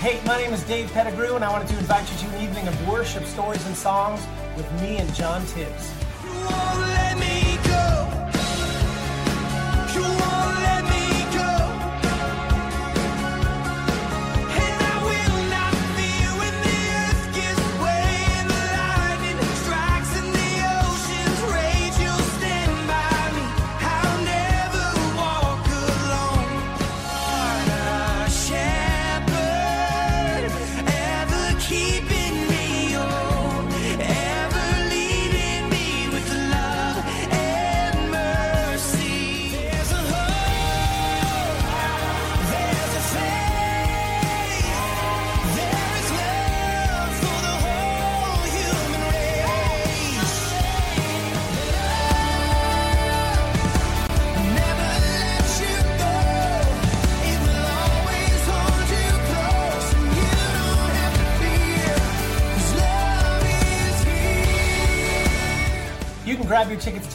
Hey, my name is Dave Pettigrew, and I wanted to invite you to an evening of worship, stories, and songs with me and John Tibbs.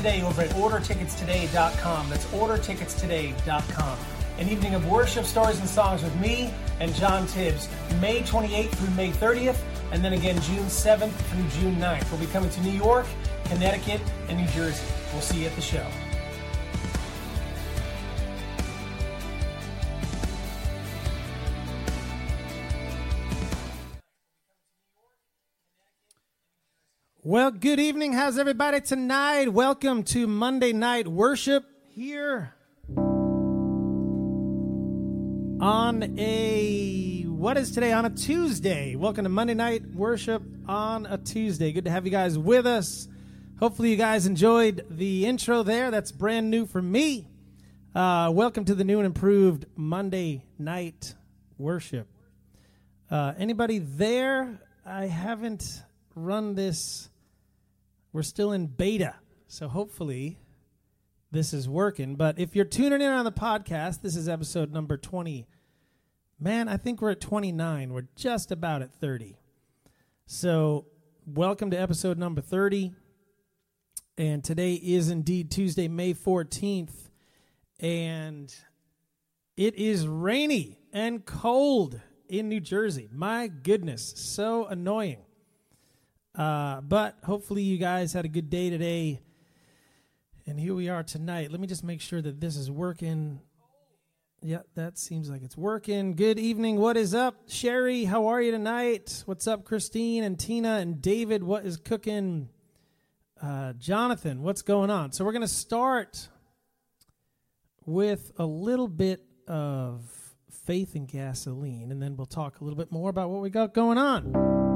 Today over at orderticketstoday.com. That's orderticketstoday.com. An evening of worship, stories, and songs with me and John Tibbs, May 28th through May 30th, and then again June 7th through June 9th. We'll be coming to New York, Connecticut, and New Jersey. We'll see you at the show. Well, good evening. How's everybody tonight? Welcome to Monday Night Worship here on a what is today on a Tuesday. Welcome to Monday Night Worship on a Tuesday. Good to have you guys with us. Hopefully, you guys enjoyed the intro there. That's brand new for me. Uh, welcome to the new and improved Monday Night Worship. Uh, anybody there? I haven't run this. We're still in beta, so hopefully this is working. But if you're tuning in on the podcast, this is episode number 20. Man, I think we're at 29. We're just about at 30. So, welcome to episode number 30. And today is indeed Tuesday, May 14th. And it is rainy and cold in New Jersey. My goodness, so annoying. Uh, but hopefully, you guys had a good day today. And here we are tonight. Let me just make sure that this is working. Yeah, that seems like it's working. Good evening. What is up, Sherry? How are you tonight? What's up, Christine and Tina and David? What is cooking? Uh, Jonathan, what's going on? So, we're going to start with a little bit of faith and gasoline, and then we'll talk a little bit more about what we got going on.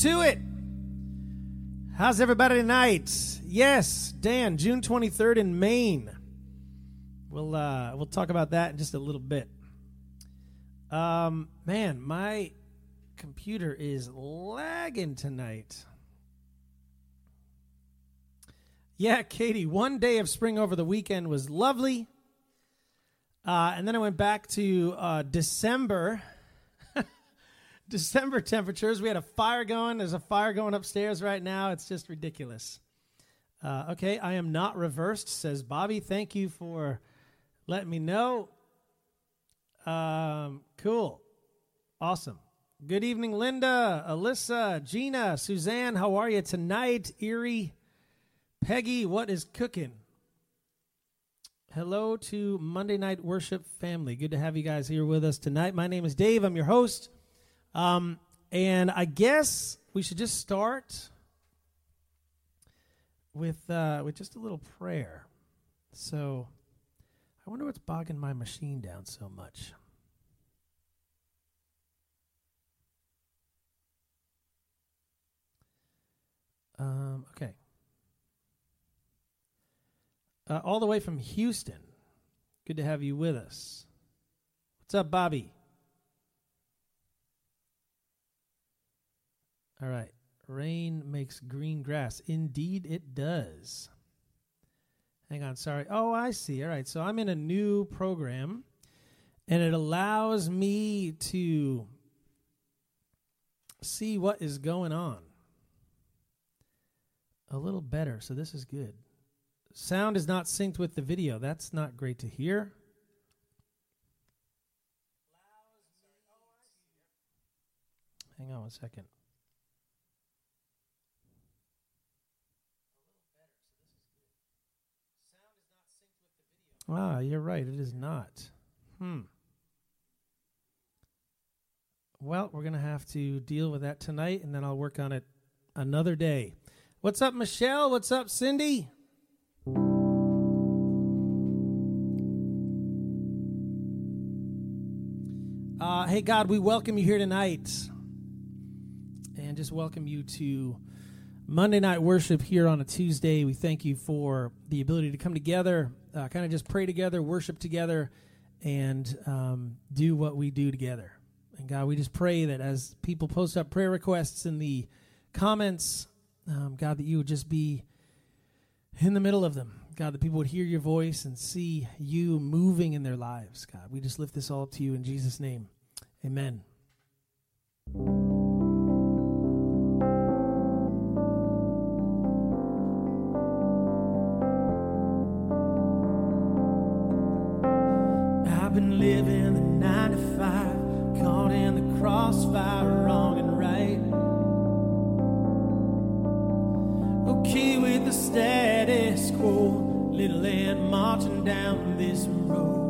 To it. How's everybody tonight? Yes, Dan, June 23rd in Maine. We'll uh, we'll talk about that in just a little bit. Um, man, my computer is lagging tonight. Yeah, Katie, one day of spring over the weekend was lovely. Uh, and then I went back to uh, December. December temperatures. We had a fire going. There's a fire going upstairs right now. It's just ridiculous. Uh, okay, I am not reversed, says Bobby. Thank you for letting me know. Um, cool. Awesome. Good evening, Linda, Alyssa, Gina, Suzanne. How are you tonight? Erie, Peggy, what is cooking? Hello to Monday Night Worship family. Good to have you guys here with us tonight. My name is Dave. I'm your host. Um, and I guess we should just start with uh, with just a little prayer. So, I wonder what's bogging my machine down so much. Um, okay. Uh, all the way from Houston. Good to have you with us. What's up, Bobby? All right. Rain makes green grass. Indeed, it does. Hang on. Sorry. Oh, I see. All right. So I'm in a new program, and it allows me to see what is going on a little better. So this is good. Sound is not synced with the video. That's not great to hear. Hang on one second. Ah, you're right. It is not. Hmm. Well, we're going to have to deal with that tonight, and then I'll work on it another day. What's up, Michelle? What's up, Cindy? Uh, hey, God, we welcome you here tonight. And just welcome you to Monday night worship here on a Tuesday. We thank you for the ability to come together, uh, kind of just pray together, worship together, and um, do what we do together. And God, we just pray that as people post up prayer requests in the comments, um, God, that you would just be in the middle of them. God, that people would hear your voice and see you moving in their lives. God, we just lift this all up to you in Jesus' name. Amen. Road.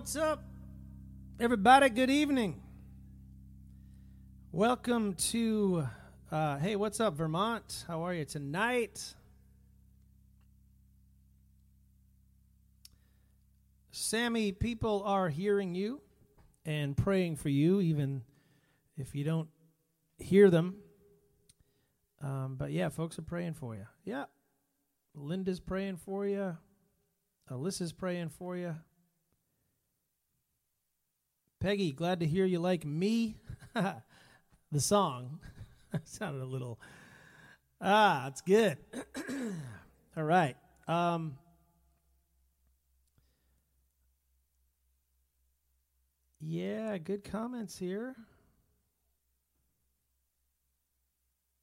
What's up, everybody? Good evening. Welcome to, uh, hey, what's up, Vermont? How are you tonight? Sammy, people are hearing you and praying for you, even if you don't hear them. Um, but yeah, folks are praying for you. Yeah. Linda's praying for you. Alyssa's praying for you. Peggy, glad to hear you like me. the song sounded a little. Ah, it's good. All right. Um, yeah, good comments here.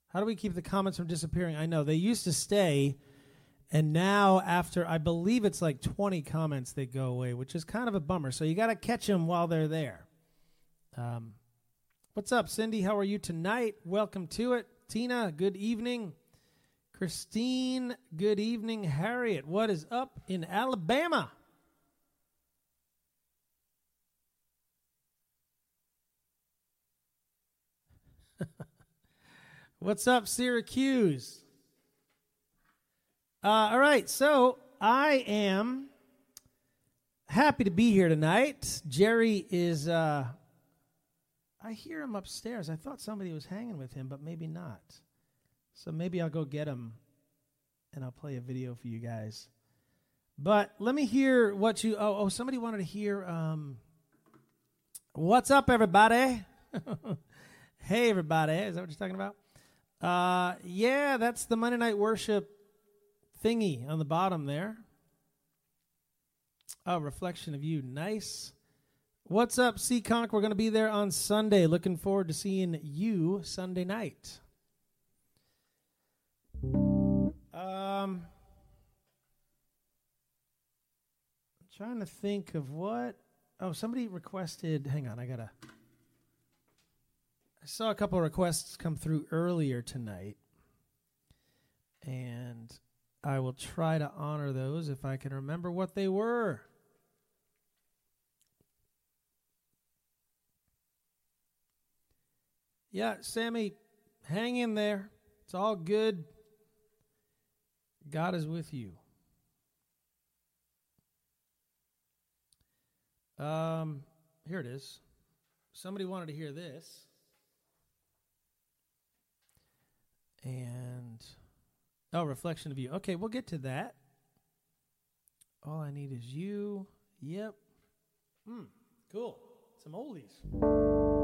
How do we keep the comments from disappearing? I know they used to stay and now after I believe it's like 20 comments, they go away, which is kind of a bummer. So you got to catch them while they're there. Um, what's up, Cindy? How are you tonight? Welcome to it. Tina, good evening. Christine, good evening. Harriet, what is up in Alabama? What's up, Syracuse? Uh, all right, so I am happy to be here tonight. Jerry is, uh, I hear him upstairs. I thought somebody was hanging with him, but maybe not. So maybe I'll go get him and I'll play a video for you guys. But let me hear what you, oh, oh somebody wanted to hear, um, what's up, everybody? hey, everybody. Is that what you're talking about? Uh, yeah, that's the Monday night worship thingy on the bottom there. A reflection of you. Nice. What's up, Seekonk? We're going to be there on Sunday. Looking forward to seeing you Sunday night. Um, I'm trying to think of what. Oh, somebody requested. Hang on, I gotta. I saw a couple requests come through earlier tonight, and I will try to honor those if I can remember what they were. Yeah, Sammy, hang in there. It's all good. God is with you. Um, here it is. Somebody wanted to hear this. And oh, reflection of you. Okay, we'll get to that. All I need is you. Yep. Hmm. Cool. Some oldies.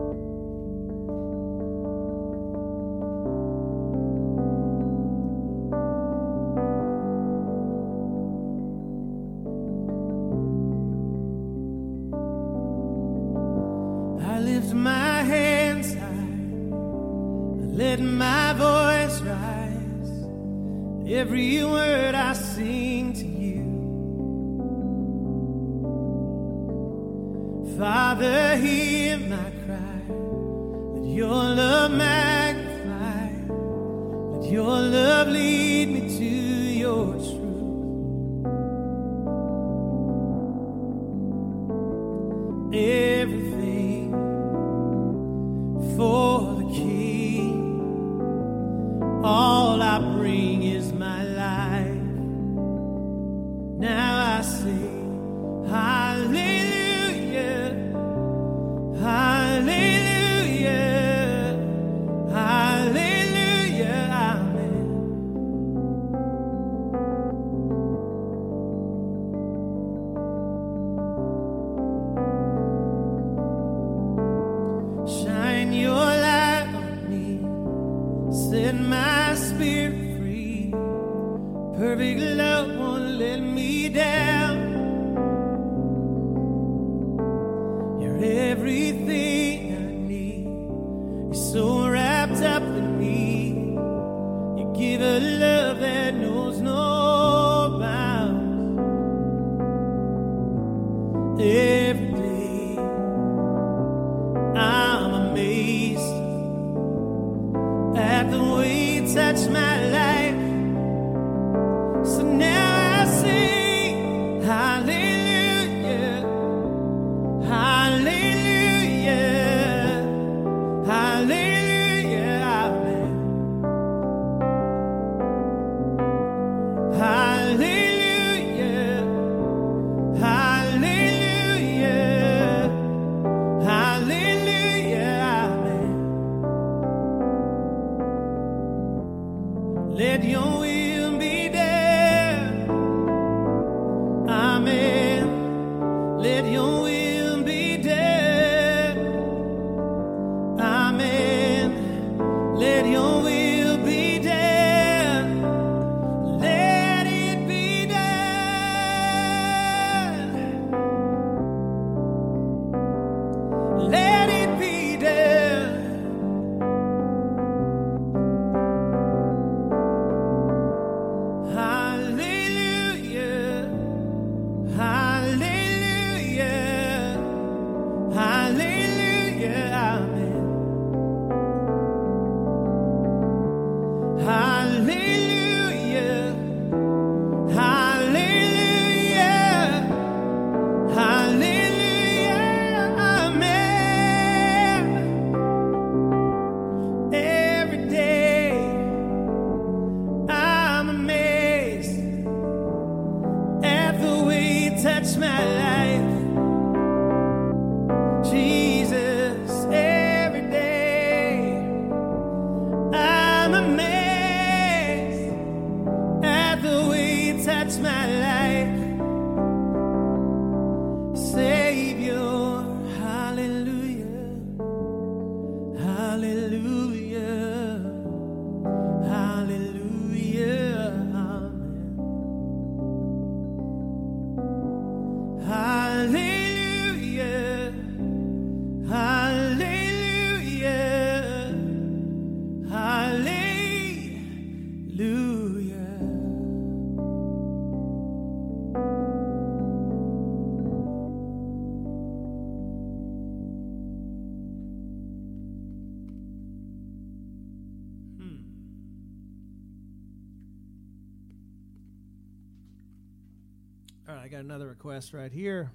Request right here.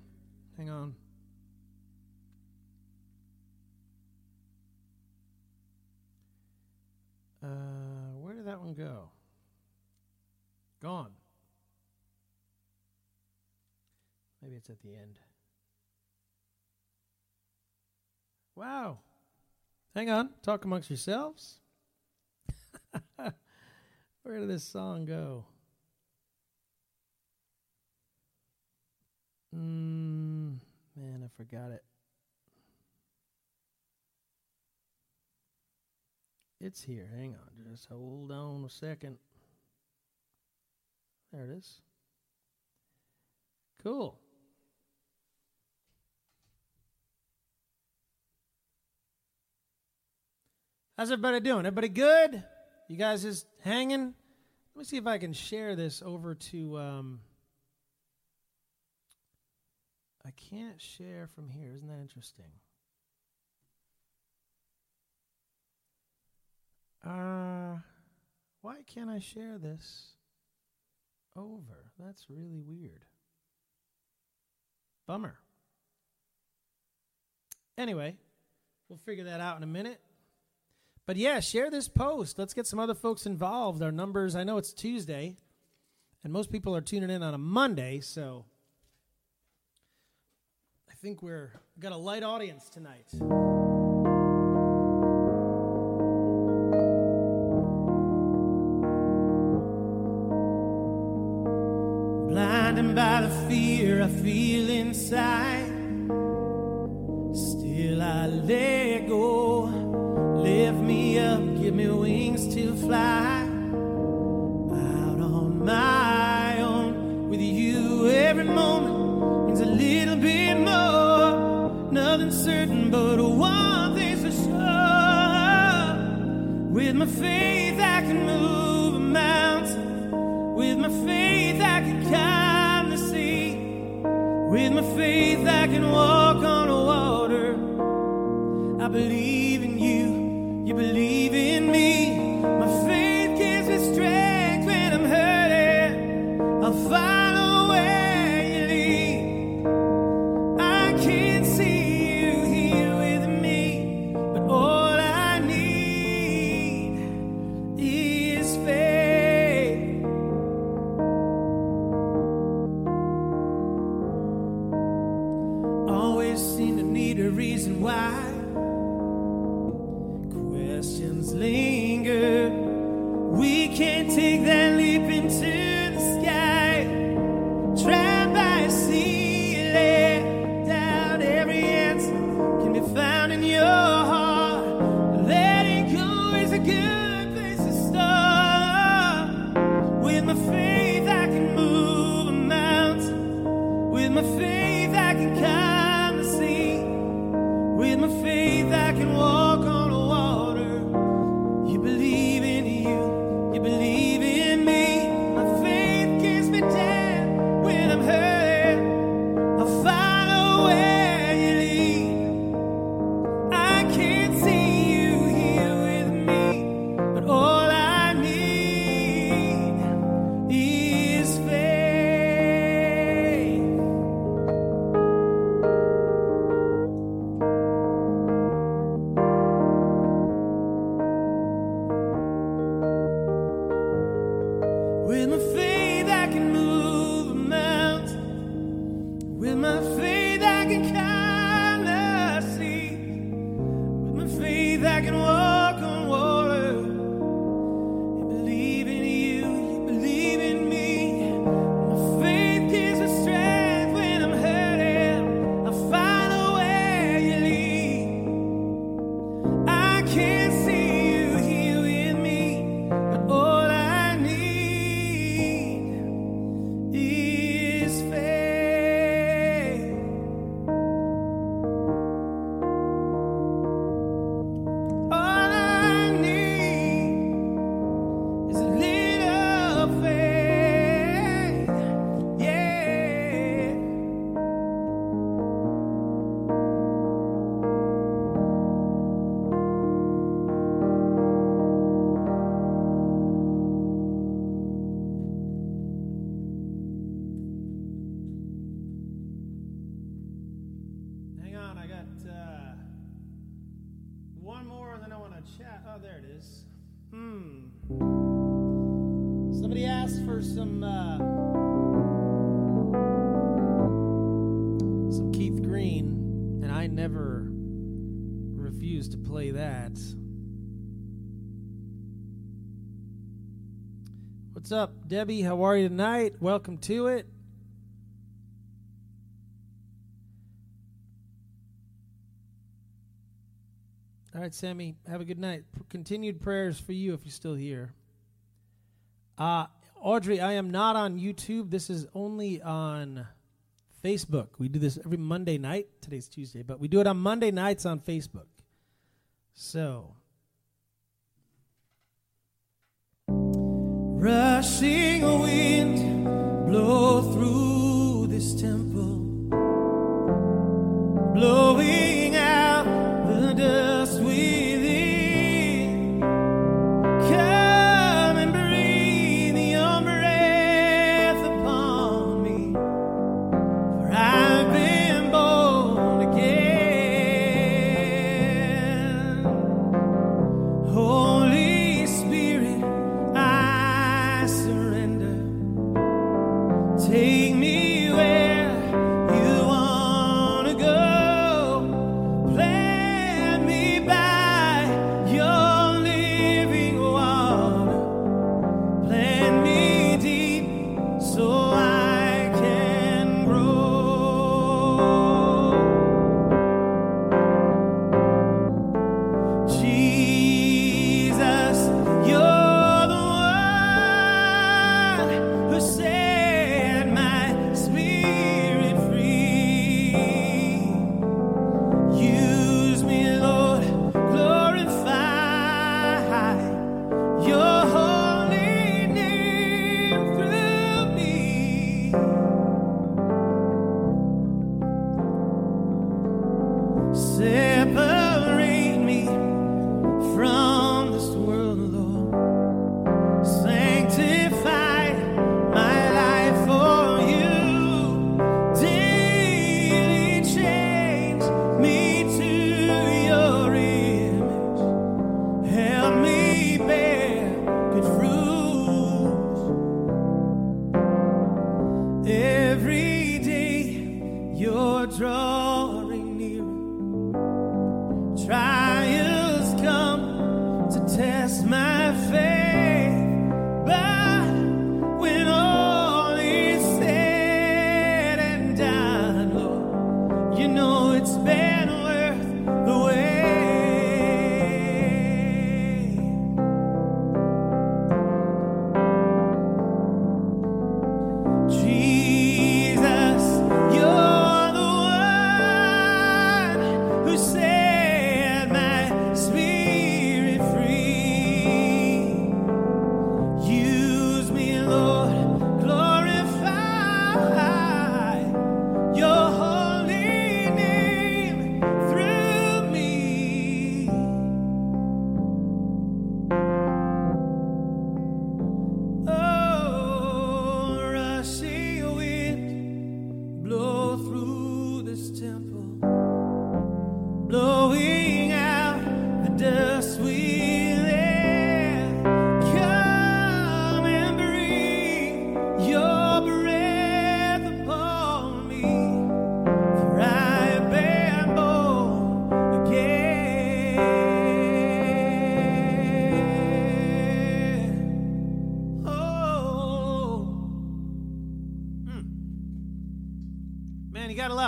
Hang on. Uh, where did that one go? Gone. Maybe it's at the end. Wow. Hang on. Talk amongst yourselves. Where did this song go? Mm, man, I forgot it. It's here. Hang on. Just hold on a second. There it is. Cool. How's everybody doing? Everybody good? You guys just hanging? Let me see if I can share this over to. Um, I can't share from here. Isn't that interesting? Uh, why can't I share this over? That's really weird. Bummer. Anyway, we'll figure that out in a minute. But yeah, share this post. Let's get some other folks involved. Our numbers, I know it's Tuesday, and most people are tuning in on a Monday, so think we're got a light audience tonight. blinded by the fear I feel inside. Still, I let my faith, I can move a mountain. With my faith, I can calm the sea. With my faith, I can walk on water. I believe What's up, Debbie? How are you tonight? Welcome to it. All right, Sammy, have a good night. P- continued prayers for you if you're still here. Uh, Audrey, I am not on YouTube. This is only on Facebook. We do this every Monday night. Today's Tuesday, but we do it on Monday nights on Facebook. So Rushing wind blow through this temple, blowing out the dust.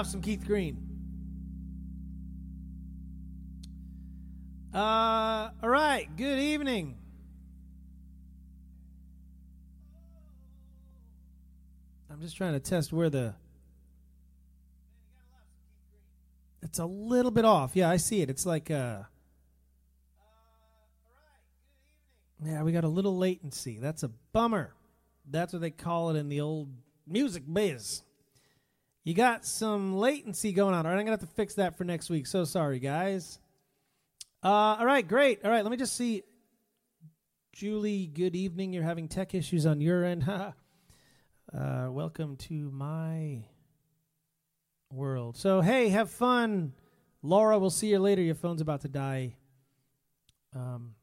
Some Keith Green. Uh, all right. Good evening. I'm just trying to test where the. It's a little bit off. Yeah, I see it. It's like uh. Yeah, we got a little latency. That's a bummer. That's what they call it in the old music biz. You got some latency going on. All right, I'm going to have to fix that for next week. So sorry, guys. Uh, all right, great. All right, let me just see. Julie, good evening. You're having tech issues on your end. uh, welcome to my world. So, hey, have fun. Laura, we'll see you later. Your phone's about to die. Um,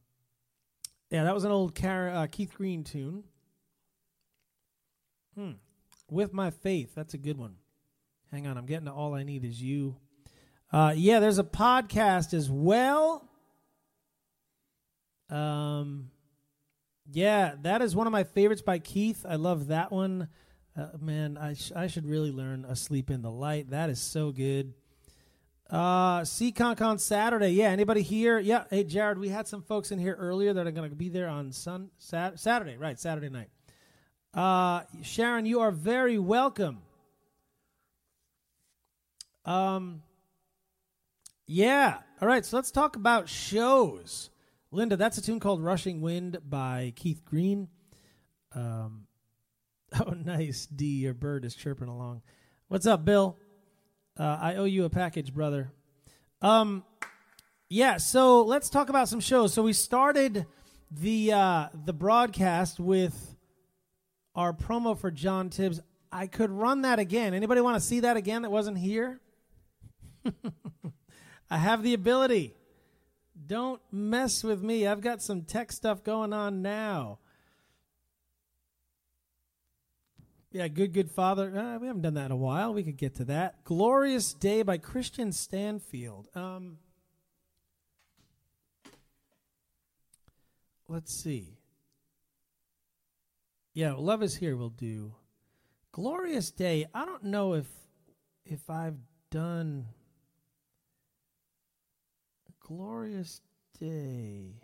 yeah, that was an old Car- uh, Keith Green tune. Hmm. With my faith. That's a good one. Hang on, I'm getting to all I need is you. Uh, yeah, there's a podcast as well. Um, yeah, that is one of my favorites by Keith. I love that one. Uh, man, I sh- I should really learn "Asleep in the Light." That is so good. Uh, CConCon Saturday. Yeah, anybody here? Yeah. Hey, Jared, we had some folks in here earlier that are going to be there on Sun Sat- Saturday, right? Saturday night. Uh, Sharon, you are very welcome. Um, yeah. All right. So let's talk about shows. Linda, that's a tune called "Rushing Wind" by Keith Green. Um, oh, nice. D, your bird is chirping along. What's up, Bill? Uh, I owe you a package, brother. Um, yeah. So let's talk about some shows. So we started the uh, the broadcast with our promo for John Tibbs. I could run that again. Anybody want to see that again that wasn't here? I have the ability. Don't mess with me. I've got some tech stuff going on now. Yeah, good, good father. Uh, we haven't done that in a while. We could get to that. Glorious Day by Kristian Stanfill. Um, let's see. Yeah, Love is Here will do. Glorious Day. I don't know if if I've done Glorious Day.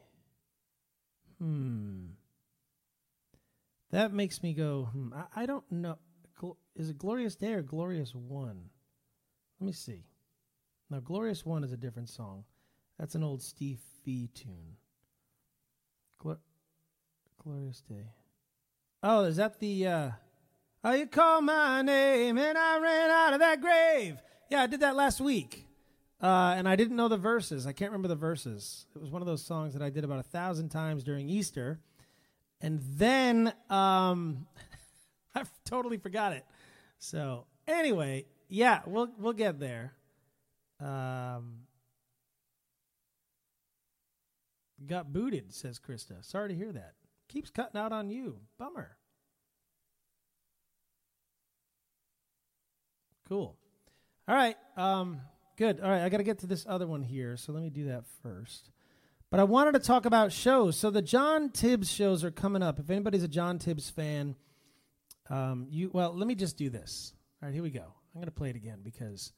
Hmm. That makes me go, hmm, I, I don't know. Gl- Is it Glorious Day or Glorious One? Let me see. Now, Glorious One is a different song. That's an old Steve Fee tune. Glo- Glorious Day. Oh, is that the. Uh, oh, you called my name and I ran out of that grave. Yeah, I did that last week. Uh, and I didn't know the verses. I can't remember the verses. It was one of those songs that I did about a thousand times during Easter. And then um, I totally forgot it. So anyway, yeah, we'll we'll get there. Um, got booted, says Krista. Sorry to hear that. Keeps cutting out on you. Bummer. Cool. All right. Um, good. All right. I got to get to this other one here. So let me do that first. But I wanted to talk about shows. So the John Tibbs shows are coming up. If anybody's a John Tibbs fan, um, you well, let me just do this. All right, here we go. I'm going to play it again because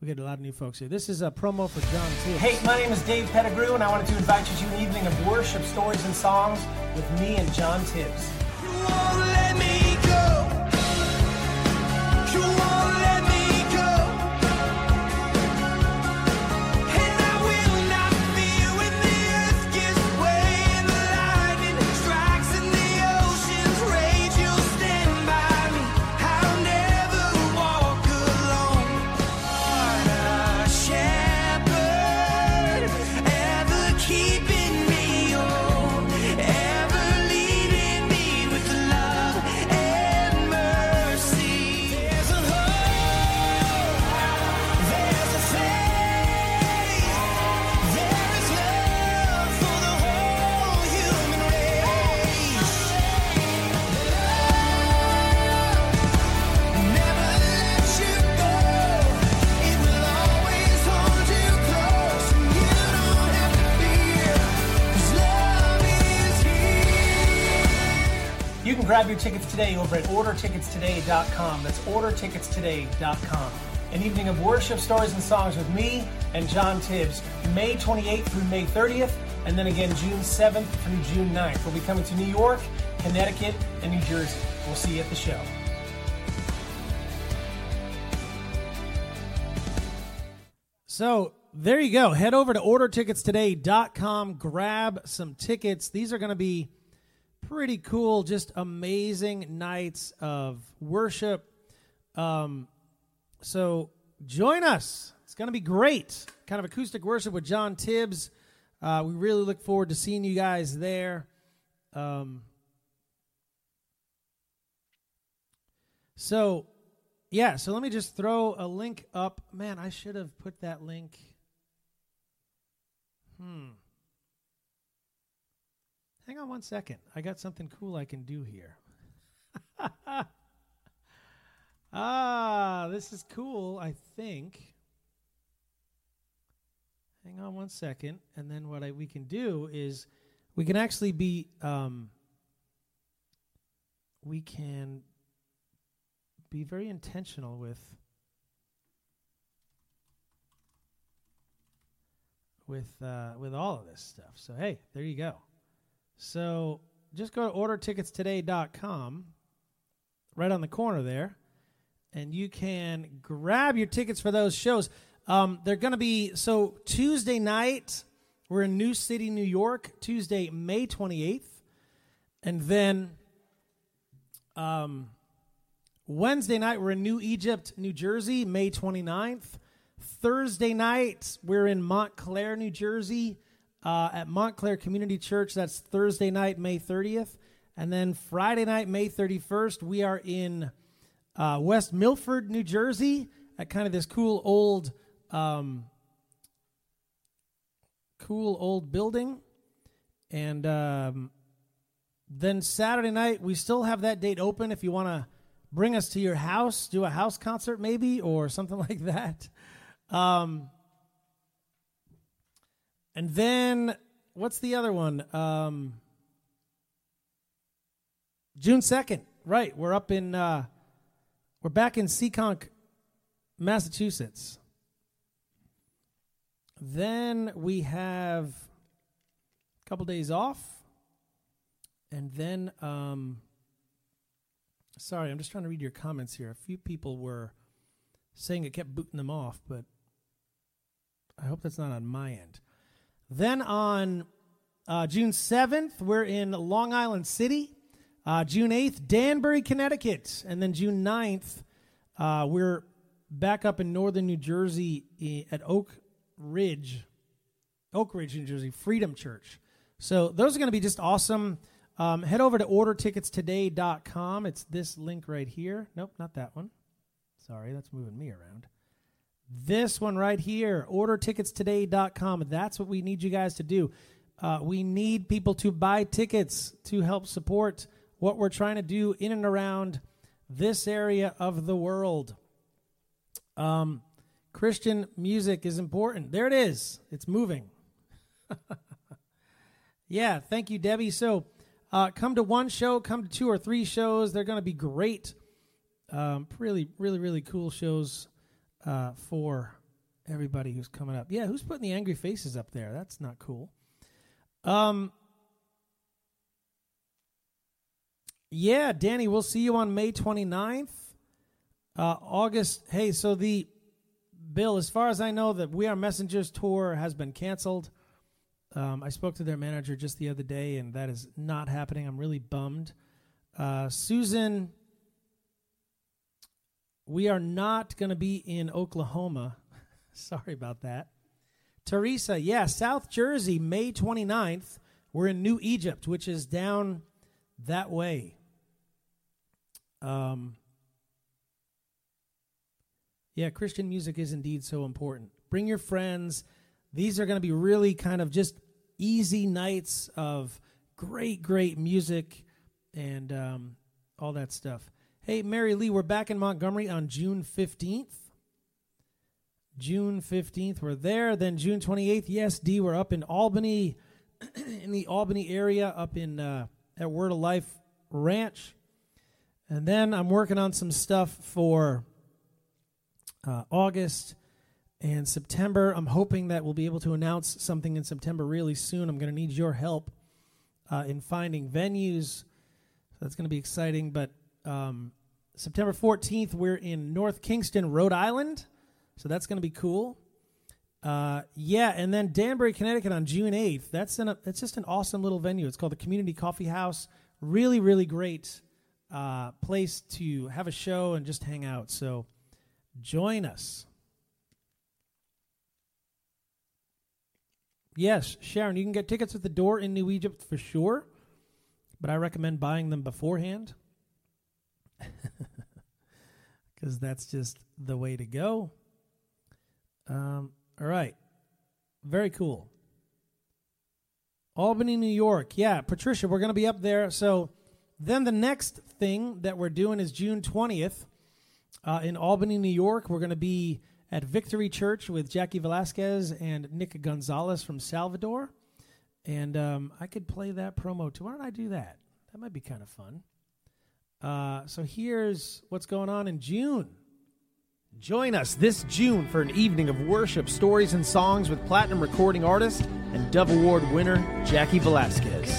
we get a lot of new folks here. This is a promo for John Tibbs. Hey, my name is Dave Pettigrew, and I wanted to invite you to an evening of worship, stories, and songs with me and John Tibbs. Your tickets today over at orderticketstoday.com. That's orderticketstoday.com. an evening of worship, stories, and songs with me and John Tibbs, May 28th through May 30th, and then again June 7th through June 9th. We'll be coming to New York, Connecticut, and New Jersey. We'll see you at the show. So there you go. Head over to orderticketstoday.com, grab some tickets. These are going to be pretty cool, just amazing nights of worship. Um, so join us. It's going to be great. Kind of acoustic worship with John Tibbs. Uh, we really look forward to seeing you guys there. Um, so yeah, so let me just throw a link up. Man, I should have put that link. Hmm. Hang on one second. I got something cool I can do here. ah, this is cool, I think. Hang on one second. And then what I, we can do is we can actually be. Um, we can be very intentional with with uh, with all of this stuff. So hey, there you go. So just go to orderticketstoday.com right on the corner there and you can grab your tickets for those shows. Um, they're going to be so Tuesday night we're in New City, New York, Tuesday, May 28th. And then um, Wednesday night, we're in New Egypt, New Jersey, May 29th. Thursday night, we're in Montclair, New Jersey, uh, at Montclair Community Church. That's Thursday night, May 30th. And then Friday night, May 31st, we are in uh, West Milford, New Jersey, at kind of this cool old, um, cool old building. And um, then Saturday night, we still have that date open if you want to bring us to your house, do a house concert maybe, or something like that. Um, and then what's the other one? Um, June 2nd. Right. We're up in, uh, we're back in Seekonk, Massachusetts. Then we have a couple days off. And then, um, sorry, I'm just trying to read your comments here. A few people were saying it kept booting them off, but I hope that's not on my end. Then on uh, June 7th, we're in Long Island City. Uh, June 8th, Danbury, Connecticut. And then June 9th, uh, we're back up in northern New Jersey at Oak Ridge, Oak Ridge, New Jersey, Freedom Church. So those are going to be just awesome. Um, head over to orderticketstoday.com. It's this link right here. Nope, not that one. Sorry, that's moving me around. This one right here, orderticketstoday.com. That's what we need you guys to do. Uh, we need people to buy tickets to help support what we're trying to do in and around this area of the world. Um, Christian music is important. There it is. It's moving. yeah, thank you, Debbie. So uh, come to one show, come to two or three shows. They're going to be great. Um, really, really, really cool shows uh, for everybody who's coming up. Yeah, who's putting the angry faces up there? That's not cool. Um, Yeah, Danny, we'll see you on May 29th. Uh, August. Hey, so the Bill, as far as I know, that We Are Messengers tour has been canceled. Um, I spoke to their manager just the other day, and that is not happening. I'm really bummed. Uh, Susan, we are not going to be in Oklahoma. Sorry about that. Teresa, yeah, South Jersey, May 29th. We're in New Egypt, which is down that way. Um, yeah, Christian music is indeed so important. Bring your friends. These are going to be really kind of just easy nights of great, great music and um, all that stuff. Hey, Mary Lee, we're back in Montgomery on June 15th. June 15th, we're there. Then June 28th, yes, D, we're up in Albany, in the Albany area, up in uh, at Word of Life Ranch. And then I'm working on some stuff for uh, August, and September. I'm hoping that we'll be able to announce something in September really soon. I'm going to need your help uh, in finding venues. So that's going to be exciting. But um, September 14th, we're in North Kingstown, Rhode Island. So that's going to be cool. Uh, yeah, and then Danbury, Connecticut on June 8th. That's an, that's just an awesome little venue. It's called the Community Coffee House. Really, really great uh, place to have a show and just hang out. So join us. Yes, Sharon, you can get tickets at the door in New Egypt for sure, but I recommend buying them beforehand because that's just the way to go. Um, all right. Very cool. Albany, New York. Yeah, Patricia, we're going to be up there. So then the next thing that we're doing is June 20th uh, in Albany, New York. We're going to be at Victory Church with Jaci Velasquez and Nic Gonzales from Salvador. And um, I could play that promo too. Why don't I do that? That might be kind of fun. Uh, so here's what's going on in June. Join us this June for an evening of worship, stories, and songs with platinum recording artist and Dove Award winner Jaci Velasquez.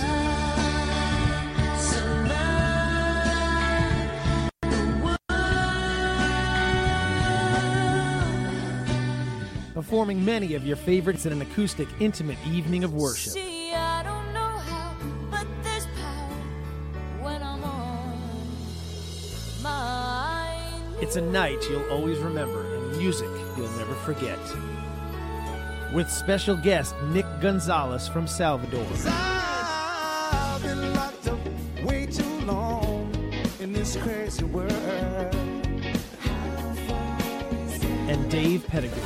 Performing many of your favorites in an acoustic, intimate evening of worship. It's a night you'll always remember and music you'll never forget. With special guest Nic Gonzales from Salvador I've been locked up way too long in this crazy world. and Dave Pettigrew.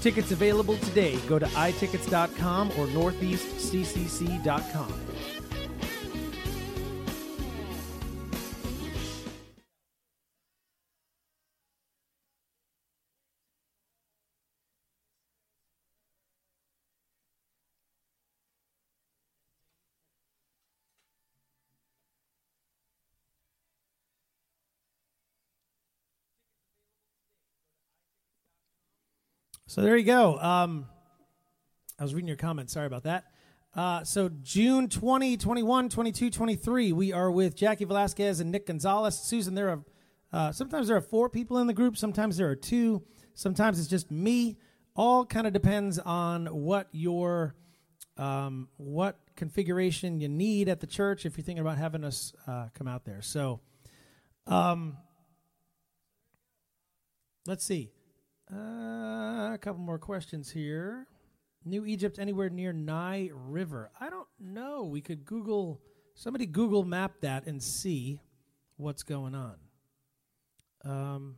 Tickets available today. Go to itickets.com or northeastccc.com. So there you go. Um, I was reading your comments. Sorry about that. Uh, so June 20, 21, 22, 23, we are with Jaci Velasquez and Nic Gonzales. Susan, there are uh, sometimes there are four people in the group. Sometimes there are two. Sometimes it's just me. All kind of depends on what your um, what configuration you need at the church. If you're thinking about having us uh, come out there, so um, let's see. Uh, a couple more questions here. New Egypt anywhere near Nile River? I don't know. We could Google somebody Google map that and see what's going on. Um,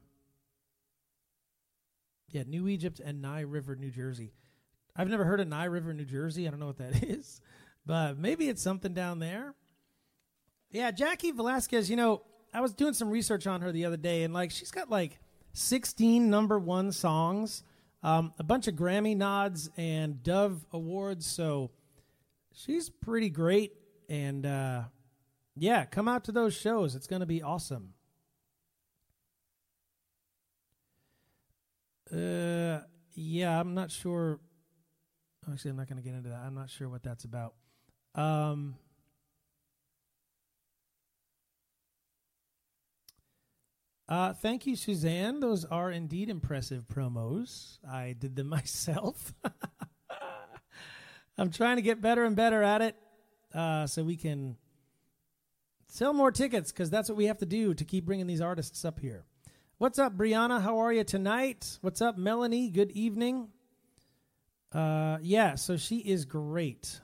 yeah, New Egypt and Nye River, New Jersey. I've never heard of Nye River, New Jersey. I don't know what that is, but maybe it's something down there. Yeah, Jaci Velasquez. You know, I was doing some research on her the other day, and like she's got like 16 number one songs, um, a bunch of Grammy nods and Dove awards. So she's pretty great. And uh, yeah, come out to those shows. It's going to be awesome. Uh, yeah, I'm not sure. Actually, I'm not going to get into that. I'm not sure what that's about. Um, Uh, thank you, Suzanne. Those are indeed impressive promos. I did them myself. I'm trying to get better and better at it uh, so we can sell more tickets because that's what we have to do to keep bringing these artists up here. What's up, Brianna? How are you tonight? What's up, Melanie? Good evening. Uh, yeah, so she is great.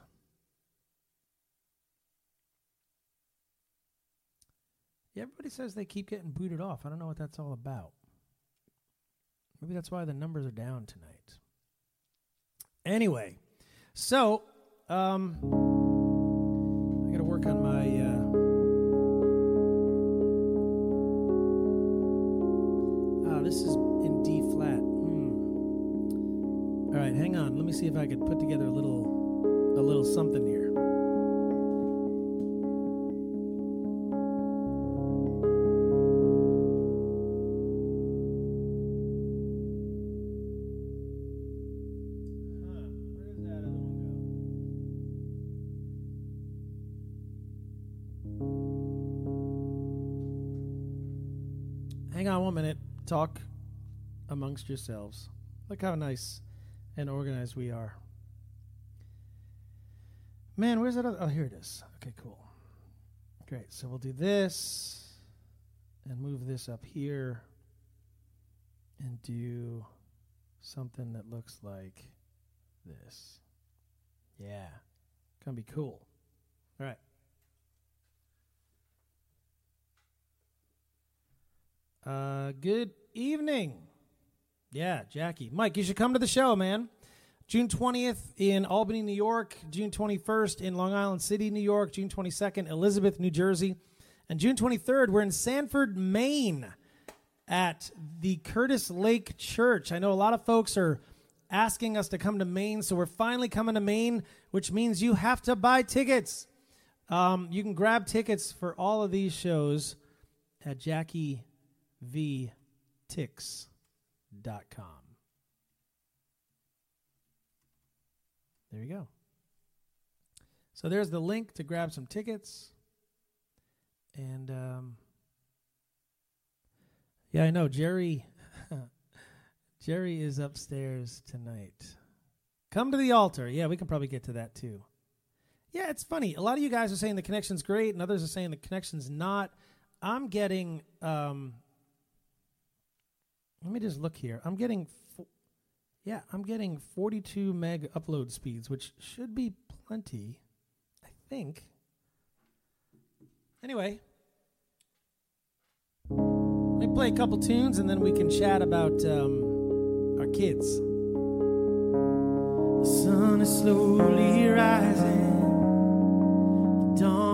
Yeah, everybody says they keep getting booted off. I don't know what that's all about. Maybe that's why the numbers are down tonight. Anyway, so um, I got to work on my. Uh, ah, this is in D flat. Hmm. All right, hang on. Let me see if I could put together a little, a little something here. Talk amongst yourselves. Look how nice and organized we are. Man, where's that? Other? Oh, here it is. Okay, cool. Great. So we'll do this and move this up here and do something that looks like this. Yeah. Gonna be cool. All right. Uh, good evening. Yeah, Jackie. Mike, you should come to the show, man. June 20th in Albany, New York. June 21st in Long Island City, New York. June 22nd, Elizabeth, New Jersey. And June 23rd, we're in Sanford, Maine at the Curtis Lake Church. I know a lot of folks are asking us to come to Maine, so we're finally coming to Maine, which means you have to buy tickets. Um, you can grab tickets for all of these shows at JackieVTix.com. There you go. So there's the link to grab some tickets. And um, yeah, I know Jerry. Jerry is upstairs tonight. Come to the altar. Yeah, we can probably get to that too. Yeah, it's funny. A lot of you guys are saying the connection's great, and others are saying the connection's not. I'm getting. Um, let me just look here. I'm getting. Fo- yeah, I'm getting 42 meg upload speeds, which should be plenty. I think. Anyway, let me play a couple tunes and then we can chat about um, our kids. The sun is slowly rising. The dawn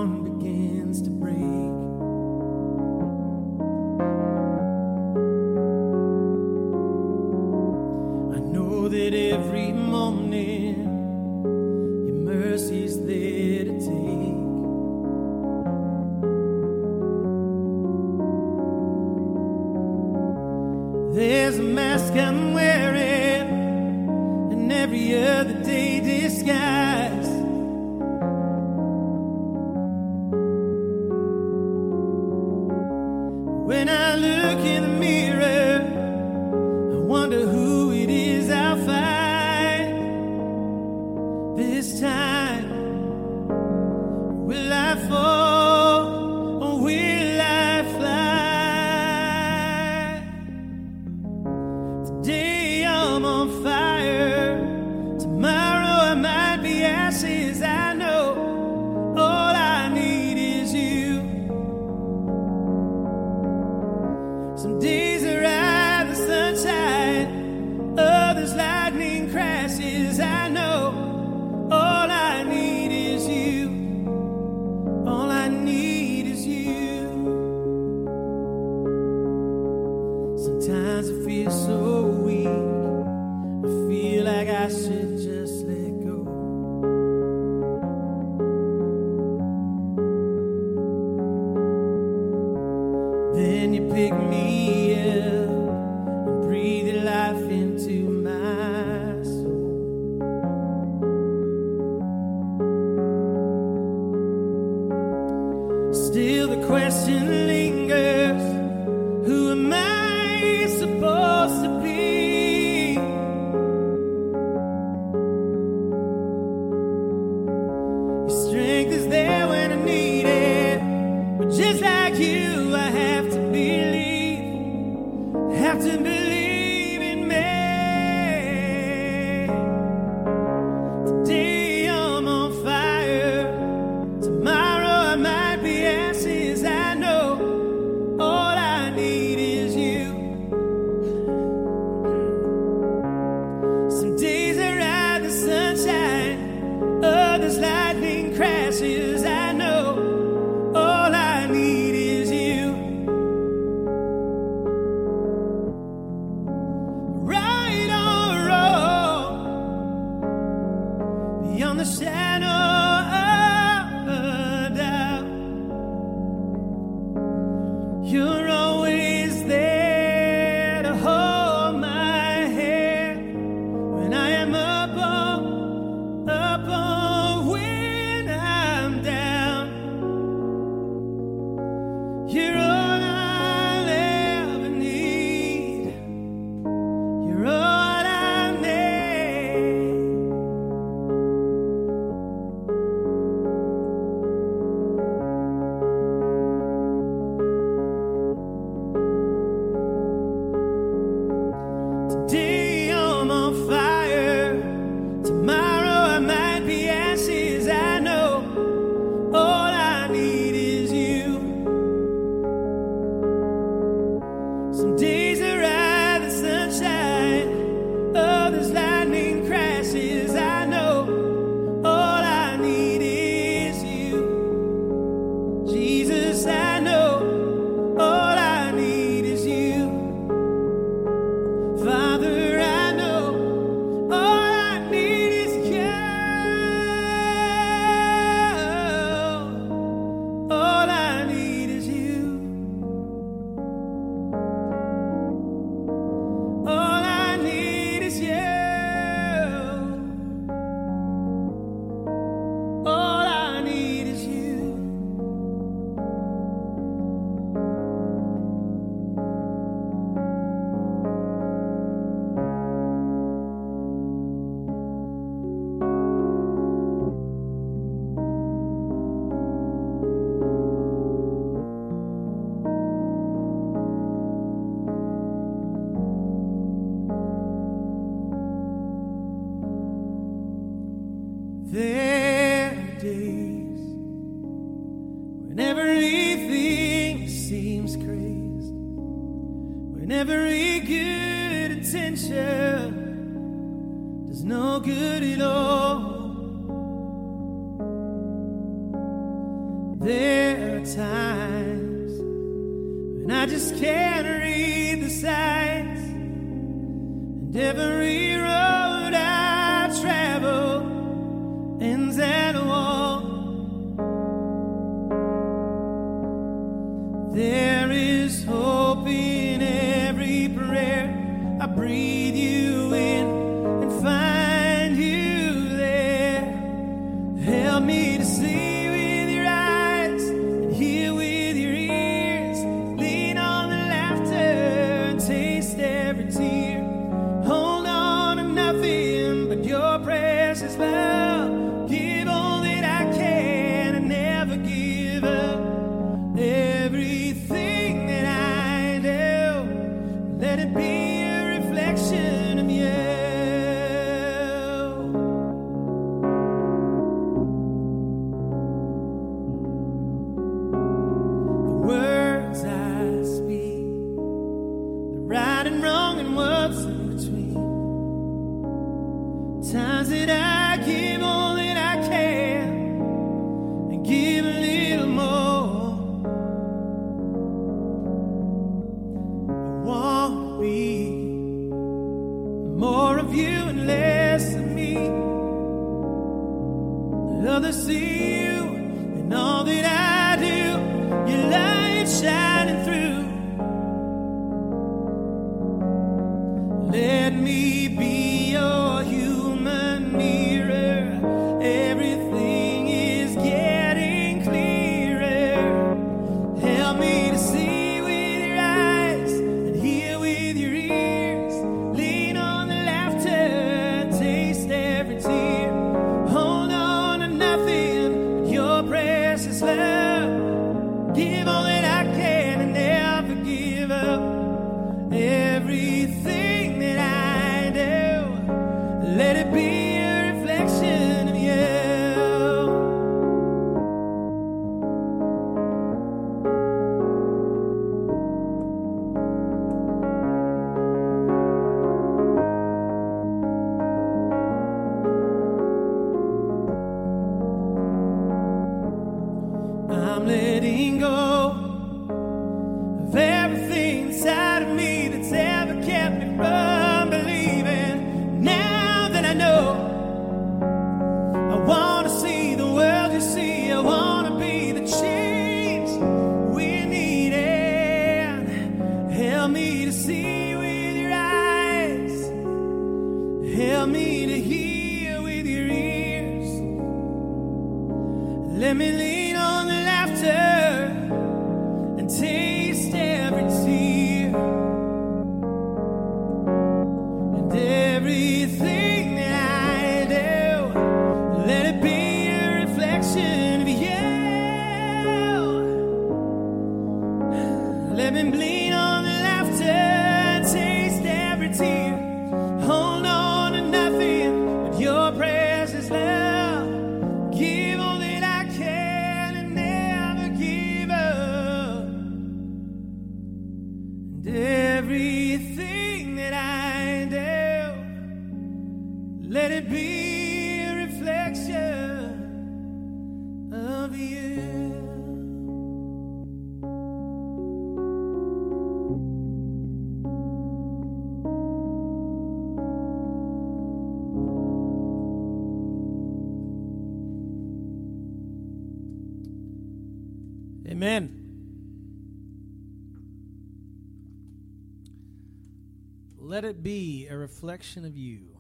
reflection of you.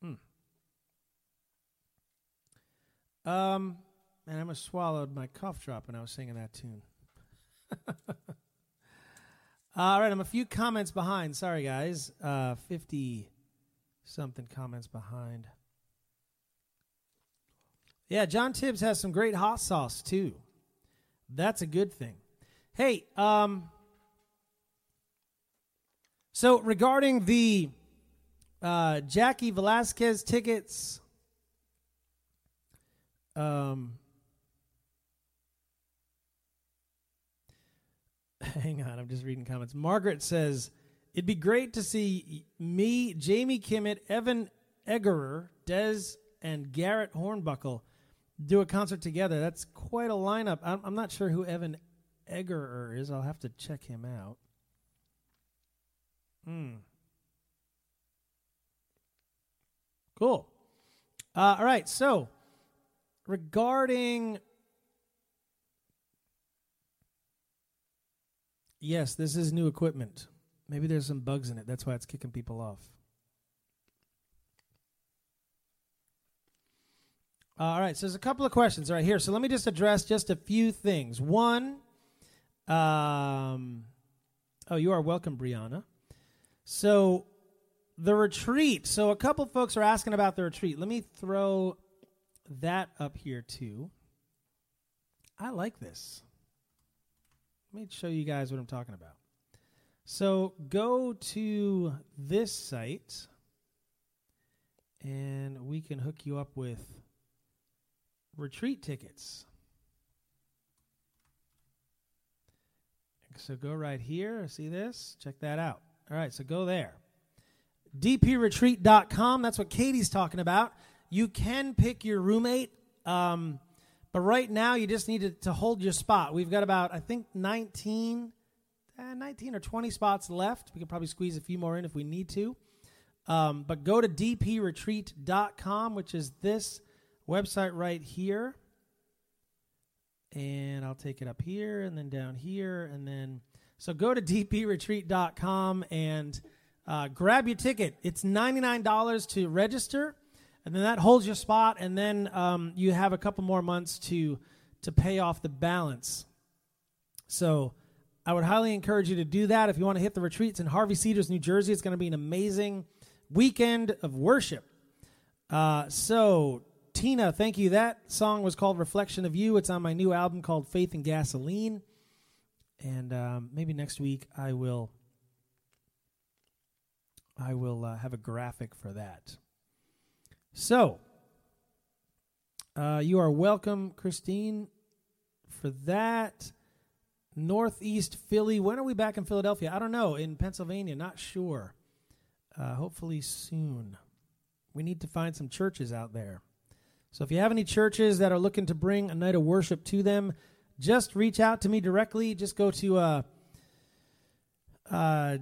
Hmm. Um, and I almost swallowed my cough drop and I was singing that tune. All right, I'm a few comments behind. Sorry, guys. Uh, 50 something comments behind. Yeah, John Tibbs has some great hot sauce, too. That's a good thing. Hey, um, so regarding the uh, Jaci Velasquez tickets, um, hang on, I'm just reading comments. Margaret says it'd be great to see me, Jamie Kimmett, Evan Eggerer, Des, and Garrett Hornbuckle do a concert together. That's quite a lineup. I'm, I'm not sure who Evan Eggerer is. I'll have to check him out. Hmm. Cool. Uh, all right. So, regarding. Yes, this is new equipment. Maybe there's some bugs in it. That's why it's kicking people off. All right, so there's a couple of questions right here. So let me just address just a few things. One, um, oh, you are welcome, Brianna. So the retreat. So a couple folks are asking about the retreat. Let me throw that up here too. I like this. Let me show you guys what I'm talking about. So go to this site and we can hook you up with retreat tickets. So go right here. See this? Check that out. All right, so go there. dpretreat.com. That's what Katie's talking about. You can pick your roommate, um, but right now you just need to, to hold your spot. We've got about, I think, 19, eh, 19 or 20 spots left. We could probably squeeze a few more in if we need to. Um, but go to dpretreat.com, which is this website right here. And I'll take it up here and then down here. And then, so go to dpretreat.com and uh, grab your ticket. It's $99 to register. And then that holds your spot. And then um, you have a couple more months to, to pay off the balance. So I would highly encourage you to do that. If you want to hit the retreats in Harvey Cedars, New Jersey, it's going to be an amazing weekend of worship. Uh, so Tina, thank you. That song was called Reflection of You. It's on my new album called Faith and Gasoline. And um, maybe next week I will I will uh, have a graphic for that. So, uh, you are welcome, Christine, for that. Northeast Philly. When are we back in Philadelphia? I don't know. In Pennsylvania, not sure. Uh, hopefully soon. We need to find some churches out there. So if you have any churches that are looking to bring a night of worship to them, just reach out to me directly. Just go to uh, uh,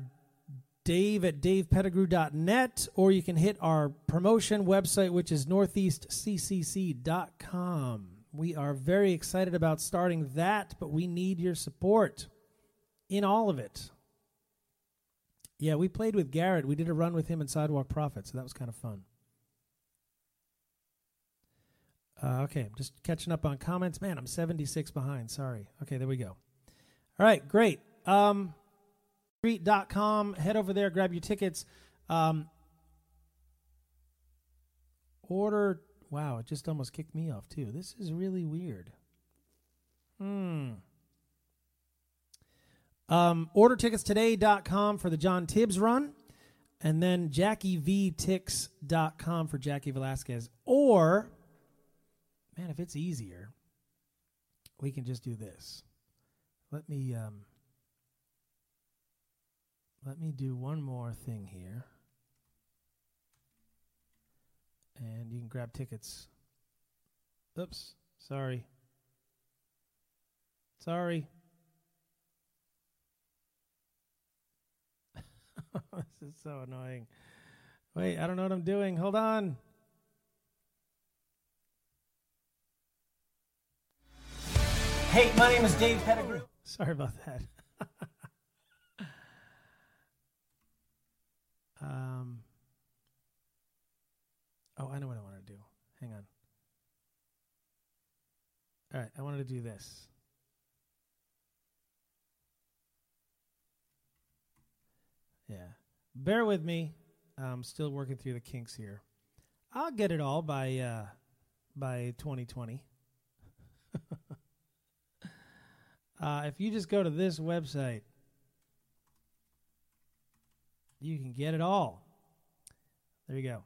Dave at davepettigrew.net, or you can hit our promotion website, which is northeastccc.com. We are very excited about starting that, but we need your support in all of it. Yeah, we played with Garrett. We did a run with him in Sidewalk Prophet, so that was kind of fun. Uh, okay, I'm just catching up on comments. Man, I'm 76 behind. Sorry. Okay, there we go. All right, great. Um, street.com. Head over there, grab your tickets. Um, order. Wow, it just almost kicked me off, too. This is really weird. Hmm. Um, order tickets today.com for the John Tibbs run. And then JackieVTix.com for Jaci Velasquez. Or man, if it's easier, we can just do this. Let me um, let me do one more thing here. And you can grab tickets. Oops, sorry. Sorry. this is so annoying. Wait, I don't know what I'm doing. Hold on. Hey, my name is Dave Pettigrew. Sorry about that. um, oh, I know what I want to do. Hang on. All right, I wanted to do this. Yeah. Bear with me. I'm still working through the kinks here. I'll get it all by uh, by 2020. Uh, if you just go to this website, you can get it all. There you go.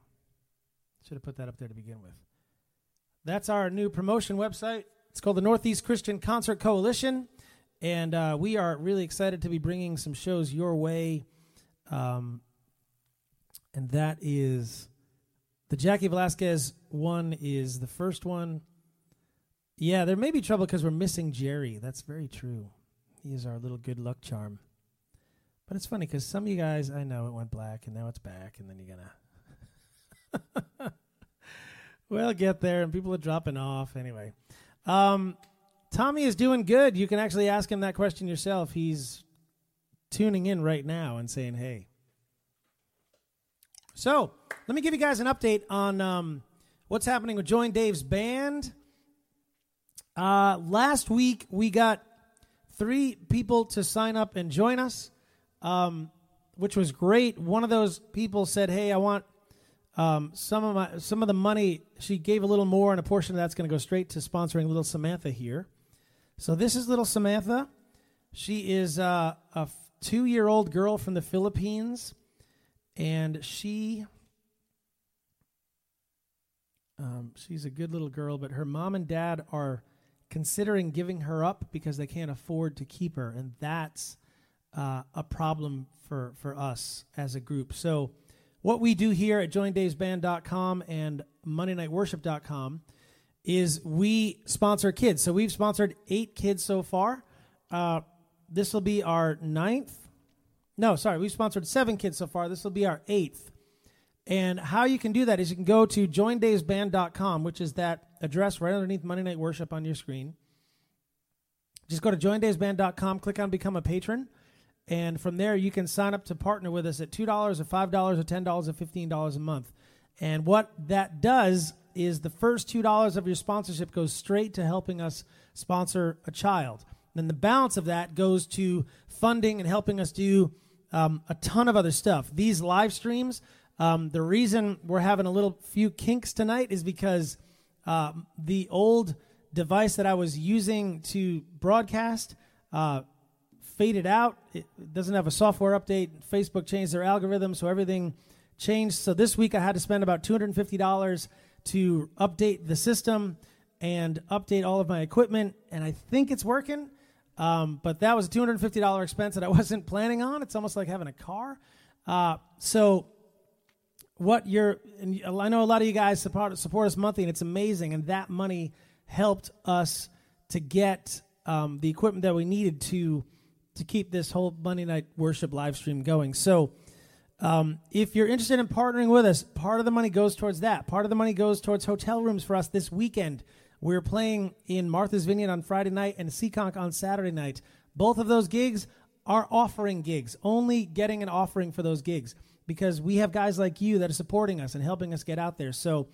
Should have put that up there to begin with. That's our new promotion website. It's called the Northeast Christian Concert Coalition. And uh, we are really excited to be bringing some shows your way. Um, and that is the Jaci Velasquez one is the first one. Yeah, there may be trouble because we're missing Jerry. That's very true. He is our little good luck charm. But it's funny because some of you guys, I know it went black and now it's back, and then you're gonna. well, get there, and people are dropping off anyway. Um, Tommy is doing good. You can actually ask him that question yourself. He's tuning in right now and saying, "Hey." So let me give you guys an update on um, what's happening with Join Dave's band. Uh, last week we got three people to sign up and join us, um, which was great. One of those people said, "Hey, I want um, some of my some of the money." She gave a little more, and a portion of that's going to go straight to sponsoring little Samantha here. So this is little Samantha. She is uh, a f- two-year-old girl from the Philippines, and she um, she's a good little girl, but her mom and dad are considering giving her up because they can't afford to keep her, and that's uh, a problem for for us as a group. So, what we do here at JoinDavesBand.com and MondayNightWorship.com is we sponsor kids. So we've sponsored eight kids so far. Uh, this will be our ninth. No, sorry, we've sponsored seven kids so far. This will be our eighth. And how you can do that is you can go to joindavesband.com, which is that address right underneath Monday Night Worship on your screen. Just go to joindavesband.com, click on Become a Patron, and from there you can sign up to partner with us at $2 or $5 or $10 or $15 a month. And what that does is the first $2 of your sponsorship goes straight to helping us sponsor a child. Then the balance of that goes to funding and helping us do um, a ton of other stuff. These live streams, um, the reason we're having a little few kinks tonight is because uh, the old device that I was using to broadcast uh, faded out. It doesn't have a software update. Facebook changed their algorithm, so everything changed. So this week I had to spend about $250 to update the system and update all of my equipment, and I think it's working. Um, but that was a $250 expense that I wasn't planning on. It's almost like having a car. Uh, so what you're and I know a lot of you guys support support us monthly and it's amazing and that money helped us to get um, the equipment that we needed to to keep this whole Monday night worship live stream going. So um, if you're interested in partnering with us, part of the money goes towards that. Part of the money goes towards hotel rooms for us this weekend. We're playing in Martha's Vineyard on Friday night and Seekonk on Saturday night. Both of those gigs are offering gigs, only getting an offering for those gigs because we have guys like you that are supporting us and helping us get out there. So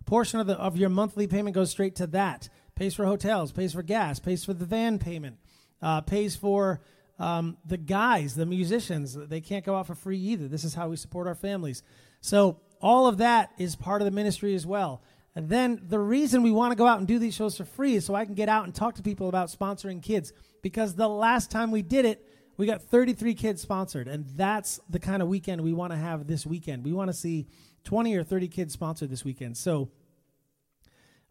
a portion of the of your monthly payment goes straight to that. Pays for hotels, pays for gas, pays for the van payment, uh, pays for um, the guys, the musicians. They can't go out for free either. This is how we support our families. So all of that is part of the ministry as well. And then the reason we want to go out and do these shows for free is so I can get out and talk to people about sponsoring kids. Because the last time we did it, we got 33 kids sponsored, and that's the kind of weekend we want to have this weekend. We want to see 20 or 30 kids sponsored this weekend. So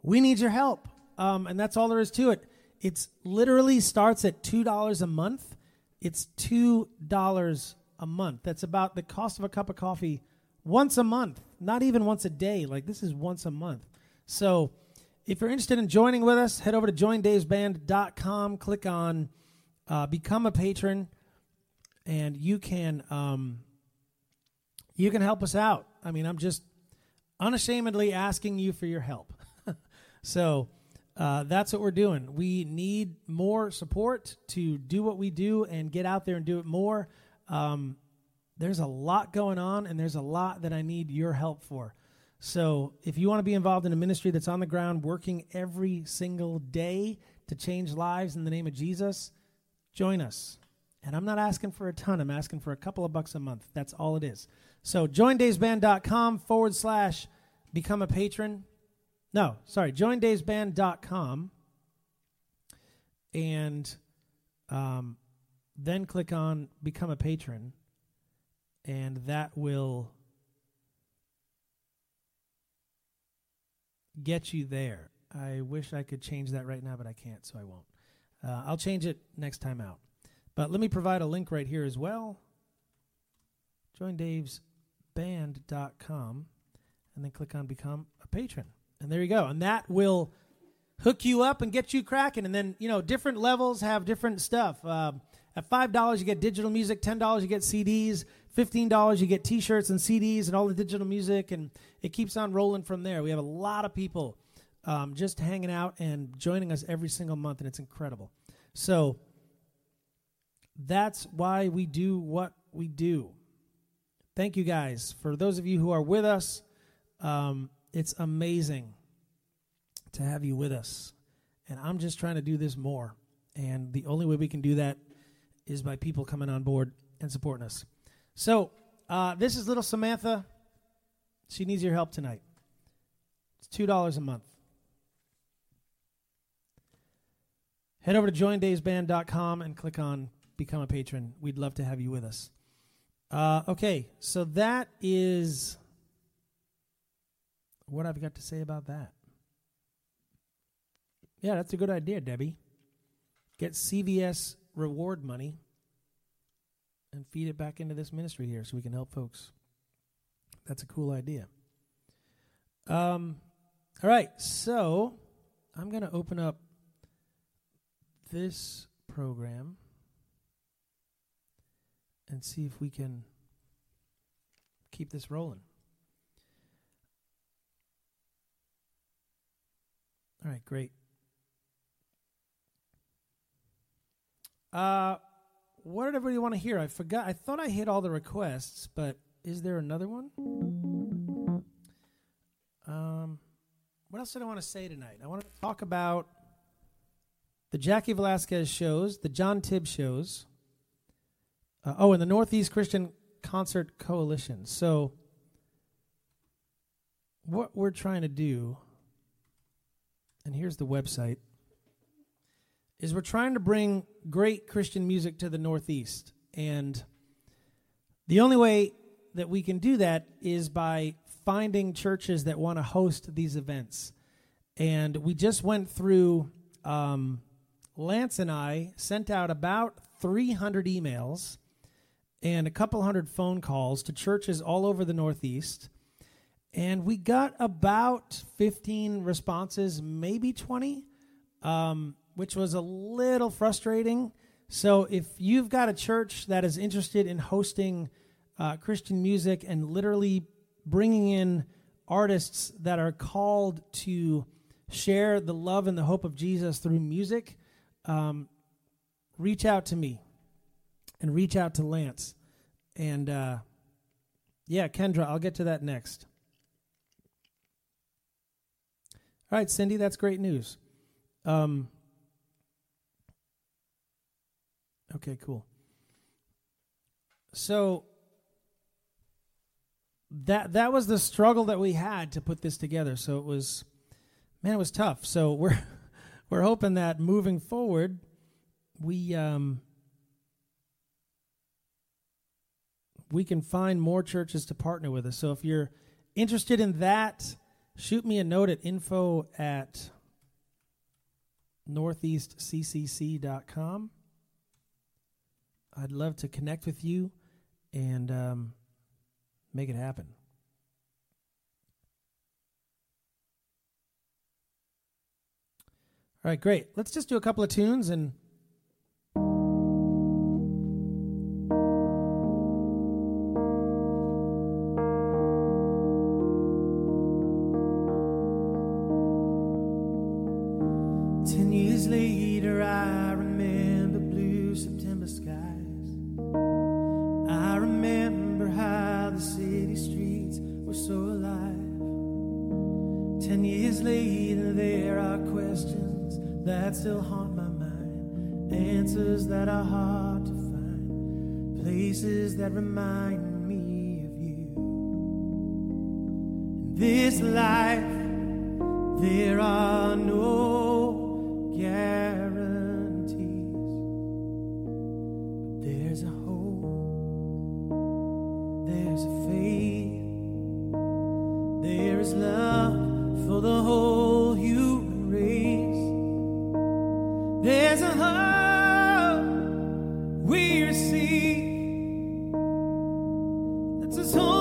we need your help, um, and that's all there is to it. It's literally starts at two dollars a month. It's two dollars a month. That's about the cost of a cup of coffee once a month, not even once a day. Like this is once a month. So if you're interested in joining with us, head over to joindavesband.com, click on uh, become a patron, and you can um, you can help us out. I mean, I'm just unashamedly asking you for your help. so uh, that's what we're doing. We need more support to do what we do and get out there and do it more. Um, there's a lot going on, and there's a lot that I need your help for. So if you want to be involved in a ministry that's on the ground, working every single day to change lives in the name of Jesus, join us. And I'm not asking for a ton, I'm asking for a couple of bucks a month. That's all it is. So joindavesband.com forward slash become a patron. No, sorry, joindavesband.com. And um, then click on become a patron. And that will get you there. I wish I could change that right now, but I can't, so I won't. Uh, I'll change it next time out. But let me provide a link right here as well. Join JoinDavesBand.com and then click on Become a Patron. And there you go. And that will hook you up and get you cracking. And then, you know, different levels have different stuff. Um, at $5, you get digital music. $10, you get CDs. $15, you get t shirts and CDs and all the digital music. And it keeps on rolling from there. We have a lot of people um, just hanging out and joining us every single month, and it's incredible. So that's why we do what we do. Thank you guys. For those of you who are with us, um, it's amazing to have you with us. And I'm just trying to do this more. And the only way we can do that is by people coming on board and supporting us. So, uh, this is little Samantha. She needs your help tonight. It's $2 a month. Head over to joindavesband.com and click on Become a Patron. We'd love to have you with us. Uh, okay, so that is what I've got to say about that. Yeah, that's a good idea, Debbie. Get CVS reward money and feed it back into this ministry here so we can help folks. That's a cool idea. Um, all right, so I'm going to open up this program and see if we can keep this rolling. All right, great. Uh, what did everybody want to hear? I forgot. I thought I hit all the requests, but is there another one? Um, what else did I want to say tonight? I want to talk about the Jaci Velasquez shows, the John Tibbs shows. Uh, oh, and the Northeast Christian Concert Coalition. So, what we're trying to do, and here's the website, is we're trying to bring great Christian music to the Northeast. And the only way that we can do that is by finding churches that want to host these events. And we just went through, um, Lance and I sent out about 300 emails and a couple hundred phone calls to churches all over the Northeast. And we got about 15 responses, maybe 20, um, which was a little frustrating. So if you've got a church that is interested in hosting uh, Christian music and literally bringing in artists that are called to share the love and the hope of Jesus through music, um, reach out to me and reach out to Lance. And uh, yeah, Kendra, I'll get to that next. All right, Cindy, that's great news. Um, okay, cool. So that that was the struggle that we had to put this together. So it was, man, it was tough. So we're we're hoping that moving forward, we um, we can find more churches to partner with us. So if you're interested in that, shoot me a note at info at northeastccc.com. I'd love to connect with you and um, make it happen. All right, great. Let's just do a couple of tunes and. 自从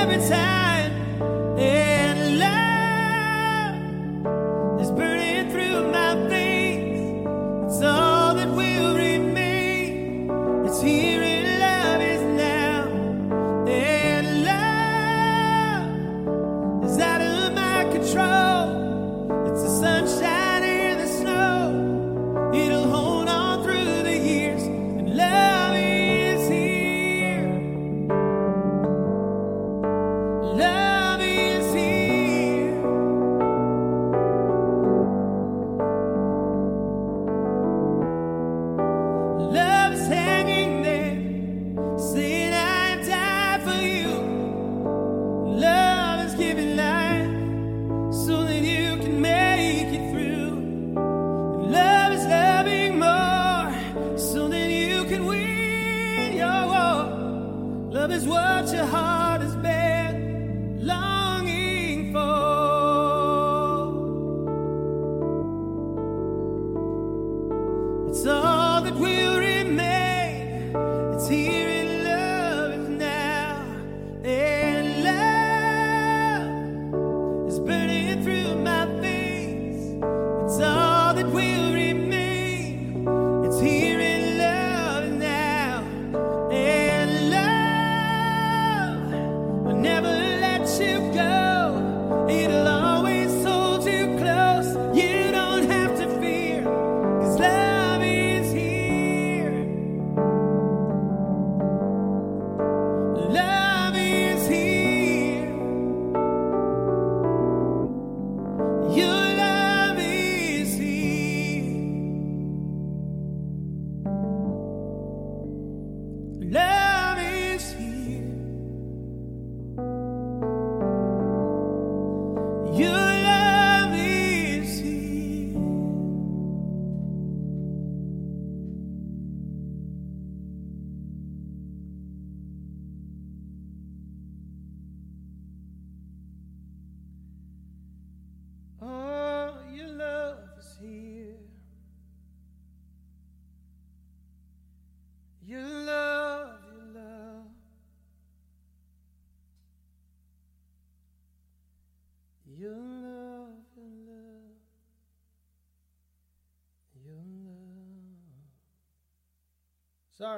every time.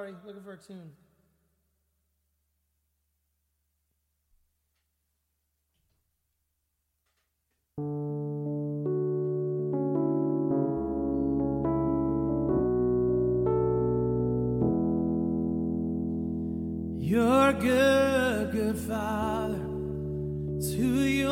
Sorry, looking for a tune. You're good, good father. to you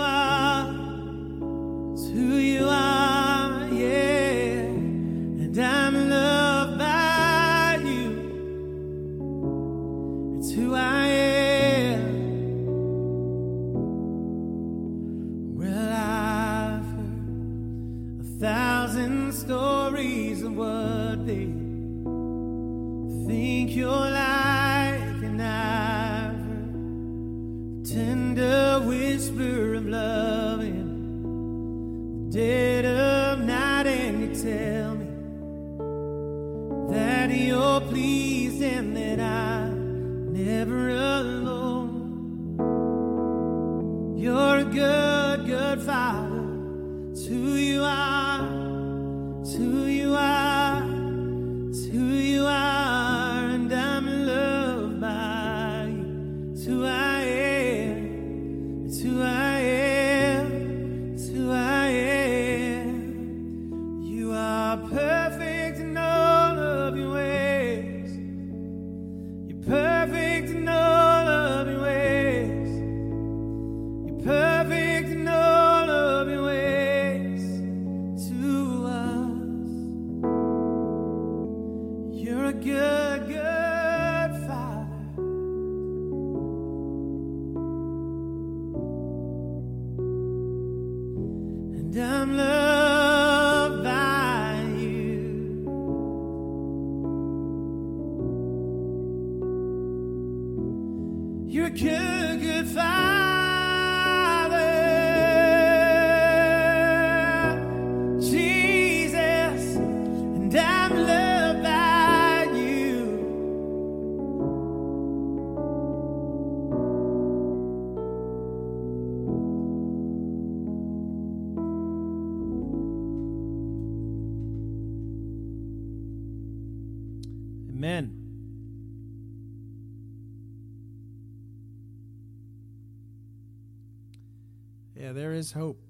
is hope.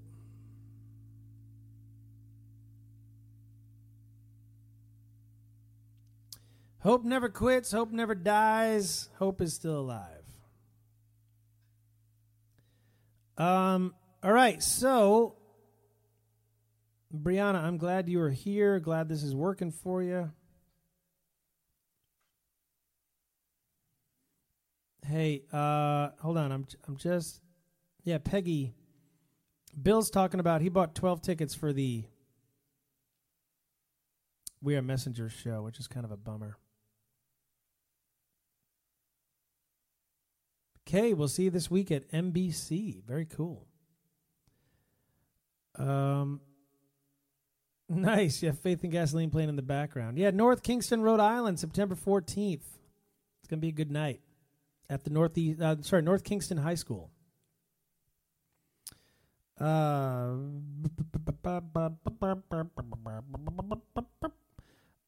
Hope never quits, hope never dies, hope is still alive. Um all right, so Brianna, I'm glad you are here. Glad this is working for you. Hey, uh, hold on. I'm I'm just yeah, Peggy. Bill's talking about he bought 12 tickets for the We Are Messenger show, which is kind of a bummer. Okay, we'll see you this week at NBC. Very cool. Um Nice. Yeah, Faith and Gasoline playing in the background. Yeah, North Kingstown, Rhode Island, September 14th. It's going to be a good night at the Northeast, uh, sorry, North Kingstown High School. Uh,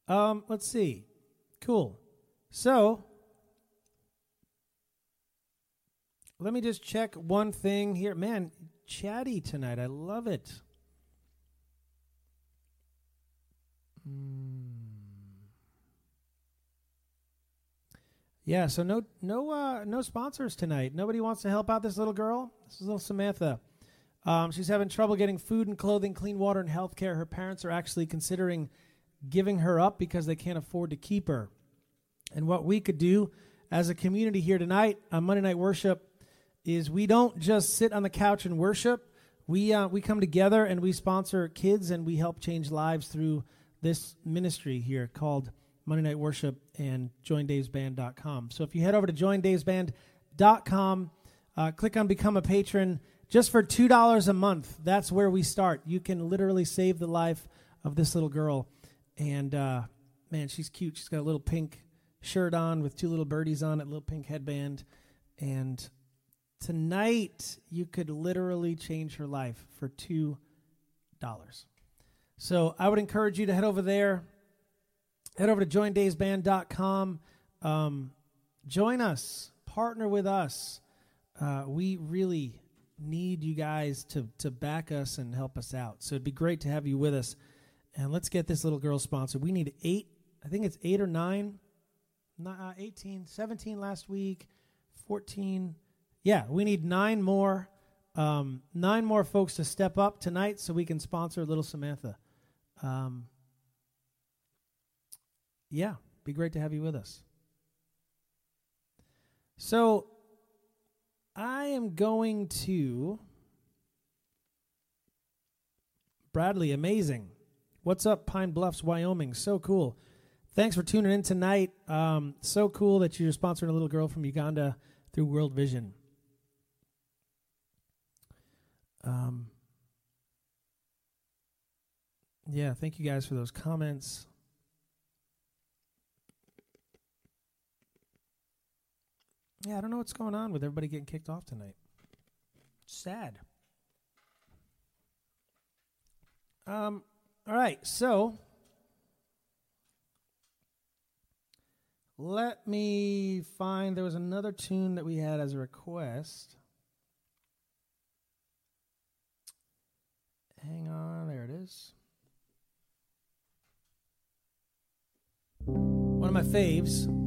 um, let's see. Cool. So, let me just check one thing here. Man, chatty tonight. I love it. Mm. Yeah, so no no uh no sponsors tonight. Nobody wants to help out this little girl. This is little Samantha. Um, she's having trouble getting food and clothing, clean water, and health care. Her parents are actually considering giving her up because they can't afford to keep her. And what we could do as a community here tonight on Monday Night Worship is we don't just sit on the couch and worship. We uh, we come together and we sponsor kids and we help change lives through this ministry here called Monday Night Worship and joindavesband.com. So if you head over to joindavesband.com, uh, click on Become a Patron just for $2 a month. That's where we start. You can literally save the life of this little girl. And uh, man, she's cute. She's got a little pink shirt on with two little birdies on it, little pink headband. And tonight, you could literally change her life for $2. So I would encourage you to head over there. Head over to joindavesband.com. Um, join us, partner with us. Uh, we really need you guys to to back us and help us out. So it'd be great to have you with us. And let's get this little girl sponsored. We need eight. I think it's eight or nine. Uh, 18, 17 last week, 14. Yeah, we need nine more. Um, nine more folks to step up tonight so we can sponsor little Samantha. Um, yeah, be great to have you with us. So, I am going to. Bradley, amazing. What's up, Pine Bluffs, Wyoming? So cool. Thanks for tuning in tonight. Um, so cool that you're sponsoring a little girl from Uganda through World Vision. Um, yeah, thank you guys for those comments. Yeah, I don't know what's going on with everybody getting kicked off tonight. Sad. Um, all right, so let me find there was another tune that we had as a request. Hang on, there it is. One of my faves.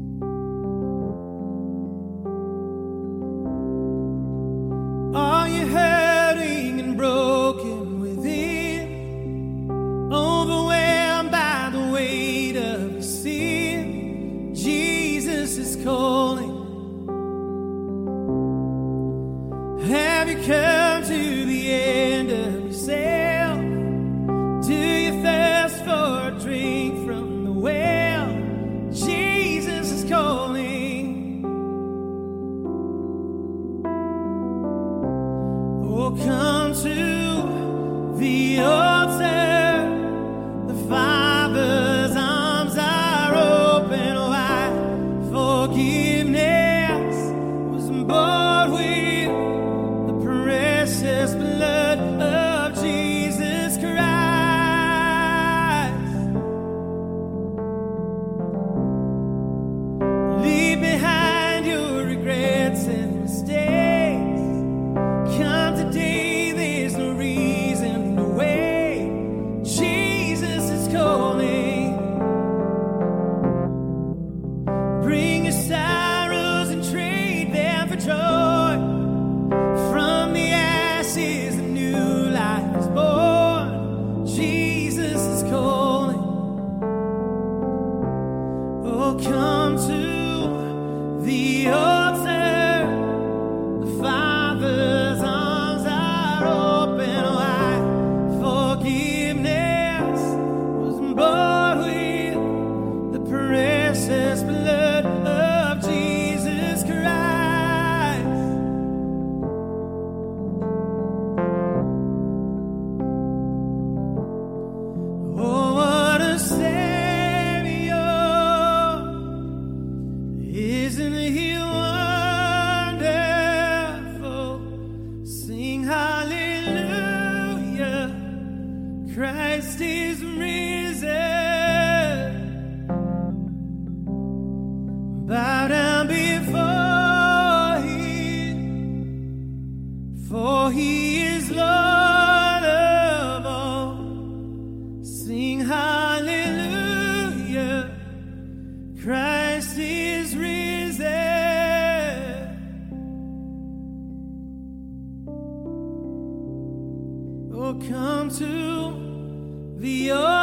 Come to the altar.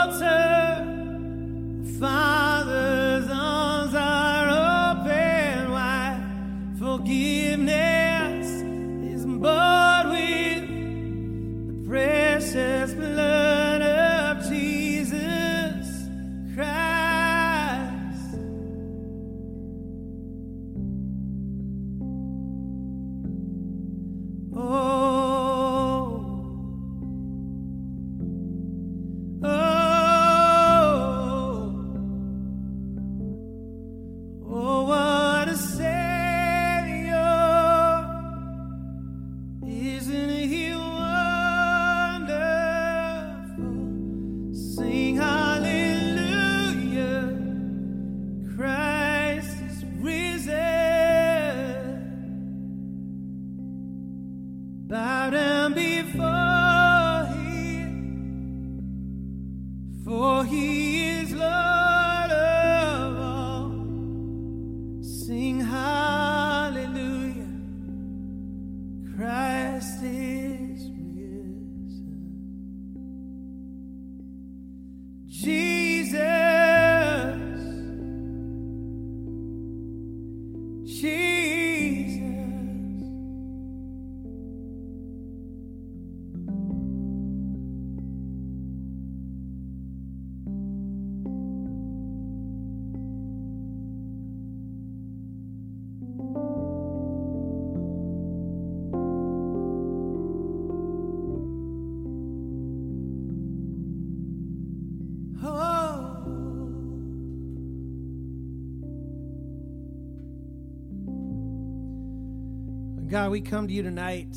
We come to you tonight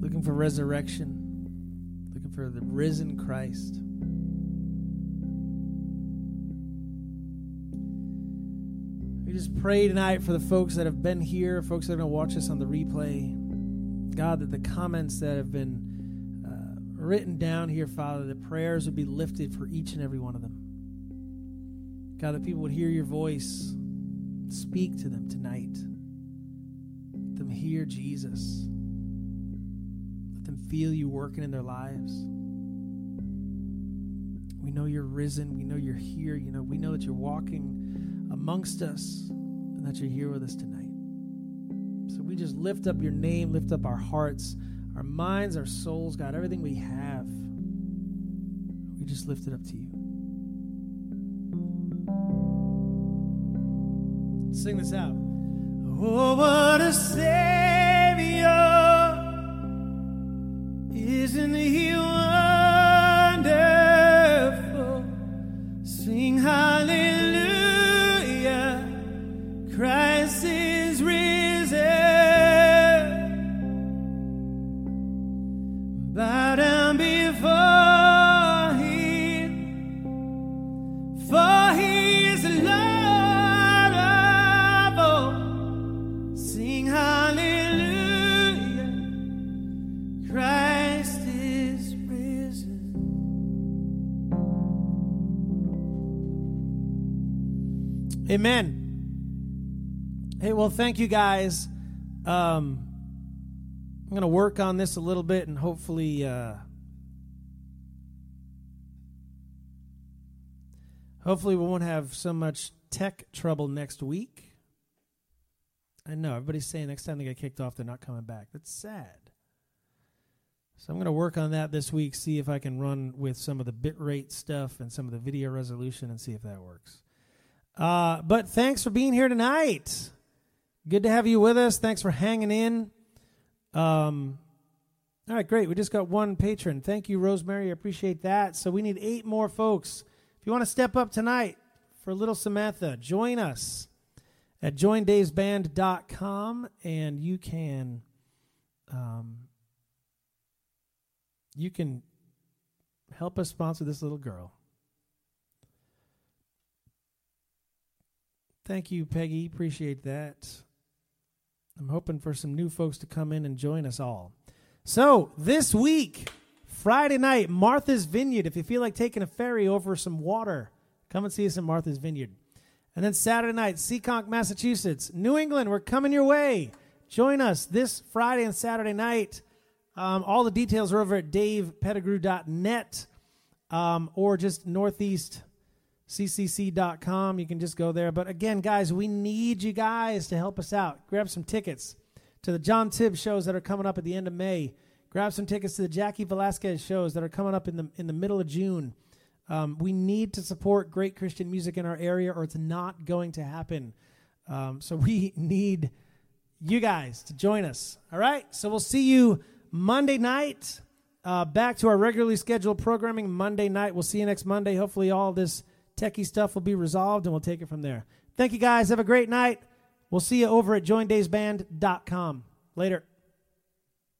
looking for resurrection, looking for the risen Christ. We just pray tonight for the folks that have been here, folks that are going to watch us on the replay. God, that the comments that have been uh, written down here, Father, the prayers would be lifted for each and every one of them. God, that people would hear your voice. Speak to them tonight. Let them hear Jesus. Let them feel you working in their lives. We know you're risen. We know you're here. You know, we know that you're walking amongst us and that you're here with us tonight. So we just lift up your name, lift up our hearts, our minds, our souls, God, everything we have. We just lift it up to you. Sing this out. Oh, what a Savior! Isn't He Amen. Hey, well, thank you guys. Um, I'm going to work on this a little bit and hopefully, uh, hopefully we won't have so much tech trouble next week. I know everybody's saying next time they get kicked off, they're not coming back. That's sad. So I'm going to work on that this week, see if I can run with some of the bitrate stuff and some of the video resolution and see if that works. Uh, but thanks for being here tonight. Good to have you with us. Thanks for hanging in. Um, all right, great. We just got one patron. Thank you, Rosemary. I appreciate that. So we need eight more folks. If you want to step up tonight for little Samantha, join us at joindavesband.com and you can um, you can help us sponsor this little girl. Thank you, Peggy. Appreciate that. I'm hoping for some new folks to come in and join us all. So, this week, Friday night, Martha's Vineyard. If you feel like taking a ferry over some water, come and see us in Martha's Vineyard. And then Saturday night, Seekonk, Massachusetts. New England, we're coming your way. Join us this Friday and Saturday night. Um, all the details are over at davepettigrew.net um, or just northeastccc.com. You can just go there. But again, guys, we need you guys to help us out. Grab some tickets to the John Tibbs shows that are coming up at the end of May. Grab some tickets to the Jaci Velasquez shows that are coming up in the in the middle of June. Um, we need to support great Christian music in our area, or it's not going to happen. Um, so we need you guys to join us. All right. So we'll see you Monday night. Uh, back to our regularly scheduled programming Monday night. We'll see you next Monday. Hopefully, all this techie stuff will be resolved, and we'll take it from there. Thank you guys. Have a great night. We'll see you over at joindavesband.com. Later.